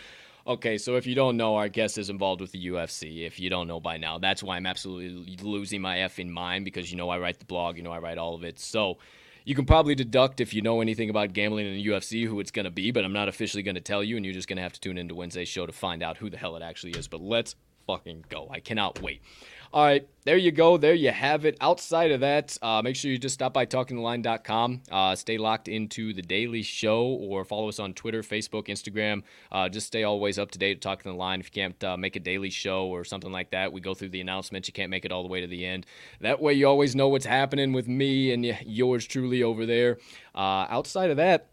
Okay, so if you don't know, our guest is involved with the UFC. If you don't know by now, that's why I'm absolutely losing my effing mind because you know I write the blog, you know I write all of it. So you can probably deduct if you know anything about gambling in the UFC who it's going to be, but I'm not officially going to tell you, and you're just going to have to tune into Wednesday's show to find out who the hell it actually is. But let's fucking go. I cannot wait. All right, there you go. There you have it. Outside of that, uh, make sure you just stop by talkingtheline.com. Uh, stay locked into the daily show or follow us on Twitter, Facebook, Instagram. Uh, just stay always up to date with Talking the Line. If you can't uh, make a daily show or something like that, we go through the announcements. You can't make it all the way to the end. That way, you always know what's happening with me and yours truly over there. Uh, outside of that,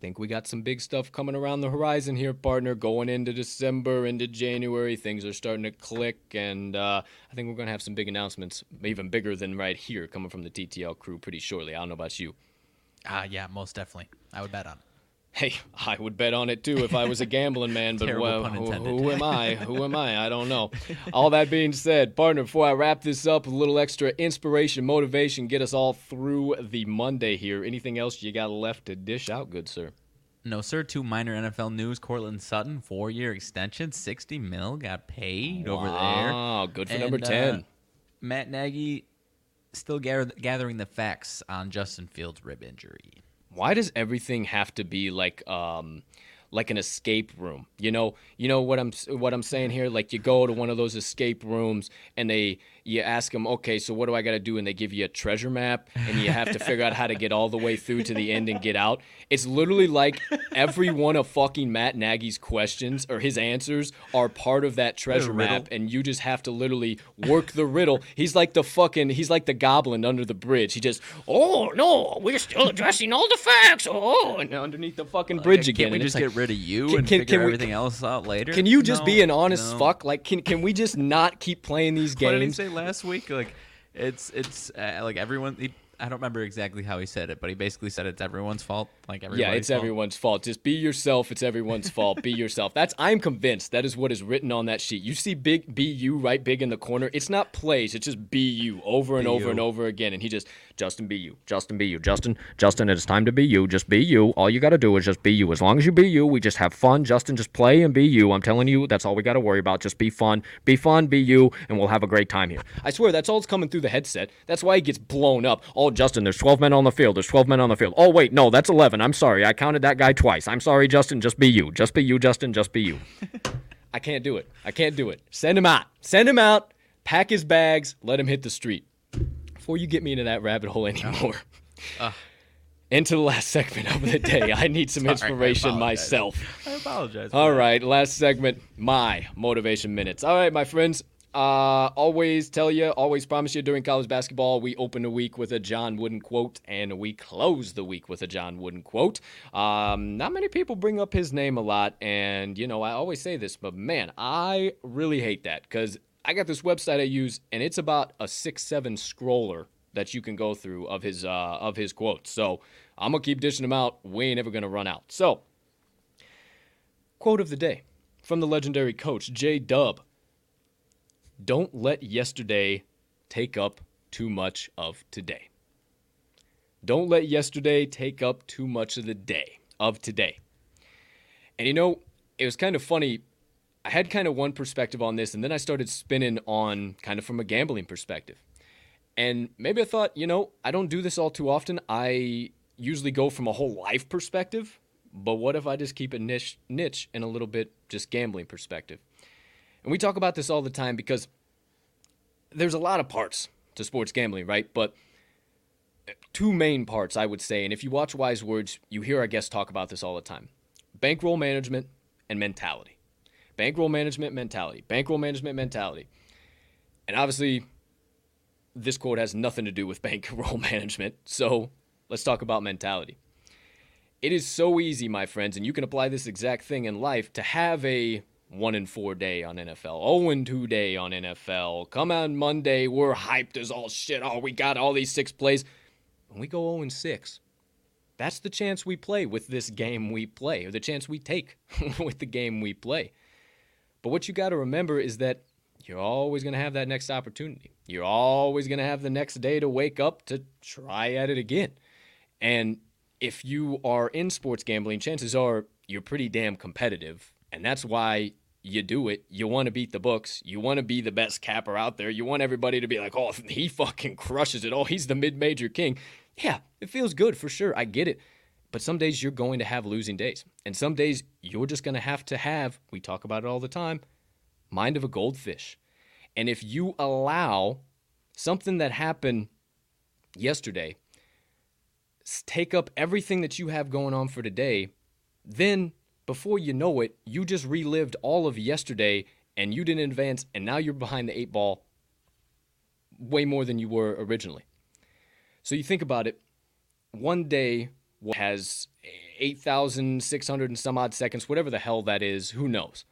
think we got some big stuff coming around the horizon here, partner. Going into December, into January, things are starting to click, and uh, I think we're going to have some big announcements, even bigger than right here, coming from the TTL crew pretty shortly. I don't know about you. Ah, yeah, most definitely. I would bet on. Hey, I would bet on it too if I was a gambling man, but well, who, who am I? Who am I? I don't know. All that being said, partner, before I wrap this up, a little extra inspiration, motivation, get us all through the Monday here. Anything else you got left to dish out, good sir? No, sir. Two minor NFL news. Courtland Sutton, four year extension, 60 mil got paid over there. Wow, good for number And, uh, 10. Matt Nagy still gather, gathering the facts on Justin Fields' rib injury. Why does everything have to be like um like an escape room? You know you know what i'm what i'm saying here? Like you go to one of those escape rooms and they you ask them okay so what do i got to do? and they give you a treasure map and you have to figure out how to get all the way through to the end and get out. It's literally like every one of fucking matt nagy's questions or his answers are part of that treasure map and you just have to literally work the riddle. He's like the fucking he's like the goblin under the bridge. He just oh no we're still addressing all the facts. Oh and underneath the fucking bridge Can't again we just like, get rid of you Can- and can- figure can we- everything else out later? can you just No, be an honest no. fuck? Like can, can we just not keep playing these What did he games last week? Like, it's it's uh, like everyone. He, I don't remember exactly how he said it, but he basically said it's everyone's fault. Like yeah, it's fault. everyone's fault. Just be yourself. It's everyone's fault. Be yourself. That's I'm convinced that is what is written on that sheet. You see big be you right big in the corner. It's not plays. It's just be you over and Be over you. and over again. And he just Justin, be you. Justin, be you. Justin, Justin, it's time to be you. Just be you. All you got to do is just be you. As long as you be you, we just have fun. Justin, just play and be you. I'm telling you, that's all we got to worry about. Just be fun. Be fun, be you, and we'll have a great time here. I swear, that's all that's coming through the headset. That's why he gets blown up. Oh, Justin, there's 12 men on the field. There's 12 men on the field. Oh, wait, no, that's 11. I'm sorry. I counted that guy twice. I'm sorry, Justin. Just be you. Just be you, Justin. Just be you. I can't do it. I can't do it. Send him out. Send him out. Pack his bags. Let him hit the street. Before you get me into that rabbit hole anymore. Uh. into the last segment of the day. I need some Sorry, I inspiration apologize. myself. I apologize. All right, last segment, my motivation minutes. All right, my friends. Uh, always tell you, always promise you during college basketball, we open the week with a John Wooden quote and we close the week with a John Wooden quote. Um, not many people bring up his name a lot, and you know, I always say this, but man, I really hate that because I got this website I use, and it's about a six-seven scroller that you can go through of his uh, of his quotes. So I'm gonna keep dishing them out. We ain't ever gonna run out. So Quote of the day from the legendary coach J Dub Don't let yesterday take up too much of today. Don't let yesterday take up too much of the day, of today. And you know, it was kind of funny. I had kind of one perspective on this, and then I started spinning on kind of from a gambling perspective. And maybe I thought, you know, I don't do this all too often. I usually go from a whole life perspective, but what if I just keep a niche, niche and a little bit just gambling perspective? And we talk about this all the time because there's a lot of parts to sports gambling, right? But eh, two main parts, I would say. And if you watch Wise Words, you hear our guests talk about this all the time bankroll management and mentality. Bankroll management, mentality. Bankroll management, mentality. And obviously, this quote has nothing to do with bankroll management. So let's talk about mentality. It is so easy, my friends, and you can apply this exact thing in life to have a one in four day on NFL, 0 and two day on NFL. Come on Monday, we're hyped as all shit. Oh, we got all these six plays. When we go 0 and six, that's the chance we play with this game we play, or the chance we take with the game we play. But what you got to remember is that you're always going to have that next opportunity. You're always going to have the next day to wake up to try at it again. And if you are in sports gambling, chances are you're pretty damn competitive. And that's why you do it. You want to beat the books. You want to be the best capper out there. You want everybody to be like, oh, he fucking crushes it. Oh, he's the mid major king. Yeah, it feels good for sure. I get it. But some days you're going to have losing days. And some days you're just going to have to have, we talk about it all the time, mind of a goldfish. And if you allow something that happened yesterday take up everything that you have going on for today, then before you know it, you just relived all of yesterday and you didn't advance, and now you're behind the eight ball way more than you were originally. So you think about it, one day has 8,600 and some odd seconds, whatever the hell that is, who knows?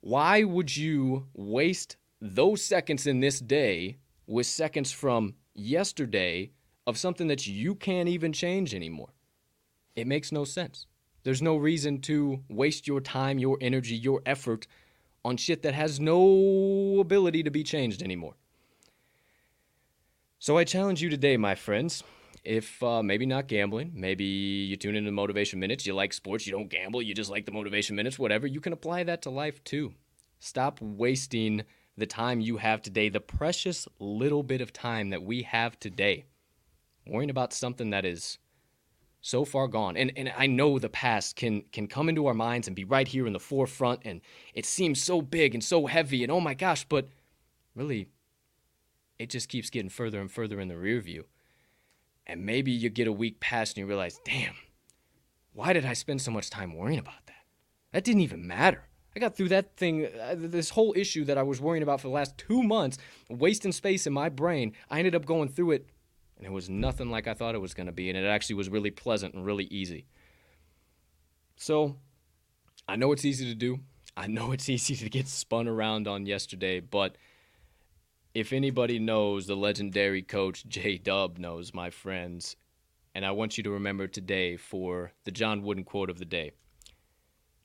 Why would you waste those seconds in this day with seconds from yesterday of something that you can't even change anymore? It makes no sense. There's no reason to waste your time, your energy, your effort on shit that has no ability to be changed anymore. So I challenge you today, my friends. If uh, maybe not gambling, maybe you tune into Motivation Minutes, you like sports, you don't gamble, you just like the Motivation Minutes, whatever, you can apply that to life too. Stop wasting the time you have today, the precious little bit of time that we have today, worrying about something that is so far gone. And and I know the past can can come into our minds and be right here in the forefront and it seems so big and so heavy and oh my gosh, but really it just keeps getting further and further in the rear view. And maybe you get a week past and you realize, damn, why did I spend so much time worrying about that? That didn't even matter. I got through that thing, uh, this whole issue that I was worrying about for the last two months, wasting space in my brain. I ended up going through it, and it was nothing like I thought it was going to be. And it actually was really pleasant and really easy. So I know it's easy to do. I know it's easy to get spun around on yesterday, but if anybody knows, the legendary coach J Dub knows, my friends. And I want you to remember today for the John Wooden quote of the day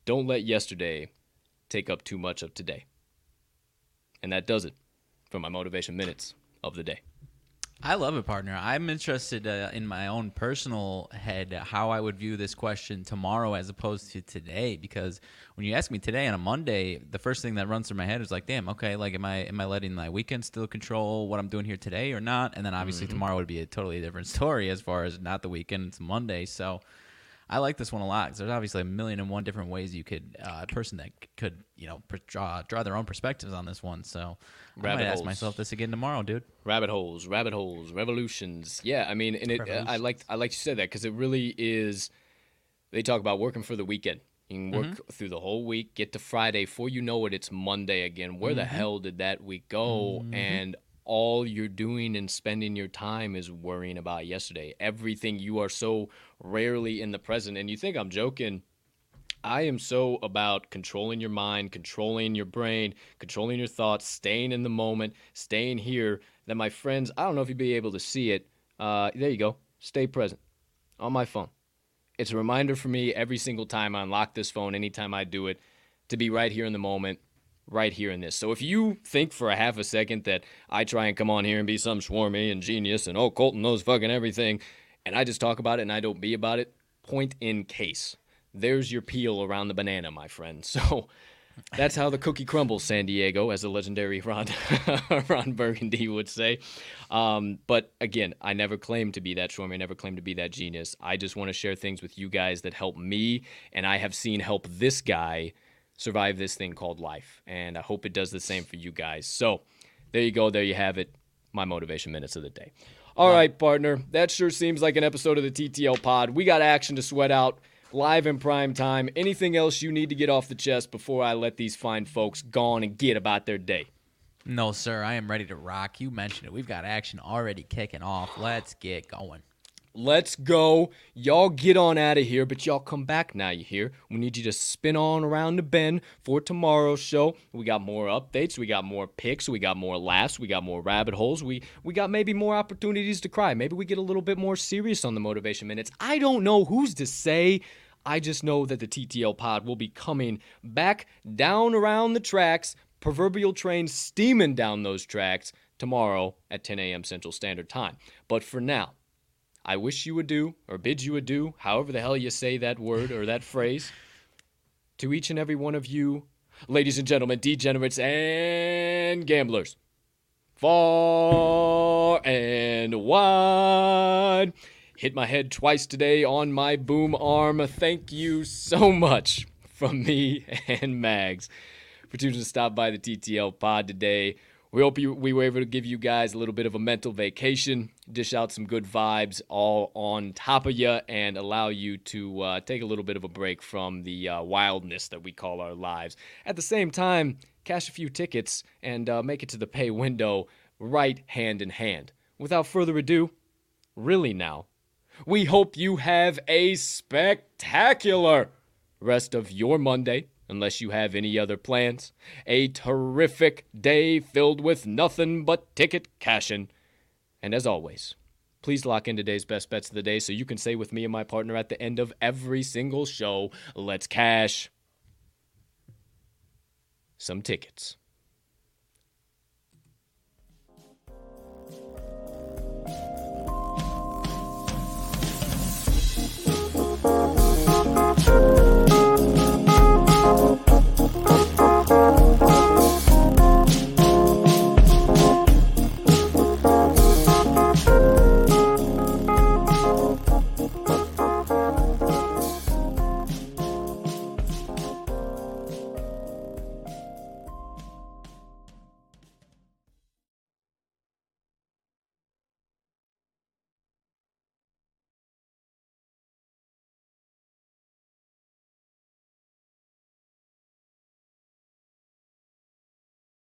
Don't let yesterday take up too much of today. And that does it for my motivation minutes of the day. I love it, partner. I'm interested uh, in my own personal head how I would view this question tomorrow as opposed to today. Because when you ask me today on a Monday, the first thing that runs through my head is like, "Damn, okay, like, am I am I letting my weekend still control what I'm doing here today or not?" And then obviously mm-hmm. tomorrow would be a totally different story as far as not the weekend, it's Monday. So I like this one a lot because there's obviously a million and one different ways you could uh, a person that could you know draw draw their own perspectives on this one. So rabbit I might holes. ask myself this again tomorrow, dude. Rabbit holes, rabbit holes, revolutions. Yeah, I mean, and it I like I like you said that because it really is. They talk about working for the weekend. You can work mm-hmm. through the whole week, get to Friday, before you know it, it's Monday again. Where mm-hmm. the hell did that week go? Mm-hmm. And all you're doing and spending your time is worrying about yesterday. Everything you are so rarely in the present. And you think I'm joking. I am so about controlling your mind, controlling your brain, controlling your thoughts, staying in the moment, staying here. That my friends, I don't know if you'd be able to see it. Uh, there you go. Stay present on my phone. It's a reminder for me every single time I unlock this phone, anytime I do it, to be right here in the moment, right here in this. So if you think for a half a second that I try and come on here and be some swarmy and genius and oh Colton knows fucking everything, and I just talk about it and I don't be about it, point in case. There's your peel around the banana, my friend. So that's how the cookie crumbles, San Diego, as the legendary Ron Ron Burgundy would say. Um, but again, I never claimed to be that swarmy. I never claimed to be that genius. I just want to share things with you guys that help me, and I have seen help this guy survive this thing called life. And I hope it does the same for you guys. So there you go. There you have it. My motivation minutes of the day. All wow. right, partner. That sure seems like an episode of the TTL pod. We got action to sweat out live in prime time. Anything else you need to get off the chest before I let these fine folks go on and get about their day? No, sir. I am ready to rock. You mentioned it. We've got action already kicking off. Let's get going. Let's go. Y'all get on out of here, but y'all come back now, you hear? We need you to spin on around the bend for tomorrow's show. We got more updates, we got more picks, we got more laughs, we got more rabbit holes, we we got maybe more opportunities to cry. Maybe we get a little bit more serious on the motivation minutes. I don't know who's to say. I just know that the TTL pod will be coming back down around the tracks, proverbial train steaming down those tracks tomorrow at 10 a.m. Central Standard Time. But for now, I wish you would do, or bid you would do, however the hell you say that word or that phrase, to each and every one of you, ladies and gentlemen, degenerates and gamblers, far and wide. Hit my head twice today on my boom arm. Thank you so much from me and Mags for choosing to stop by the TTL pod today. We hope you, we were able to give you guys a little bit of a mental vacation, dish out some good vibes all on top of you, and allow you to uh, take a little bit of a break from the uh, wildness that we call our lives. At the same time, cash a few tickets and uh, make it to the pay window right hand in hand. Without further ado, really now, we hope you have a spectacular rest of your Monday unless you have any other plans. A terrific day filled with nothing but ticket cashing. And as always, please lock in today's best bets of the day so you can say with me and my partner at the end of every single show, let's cash some tickets.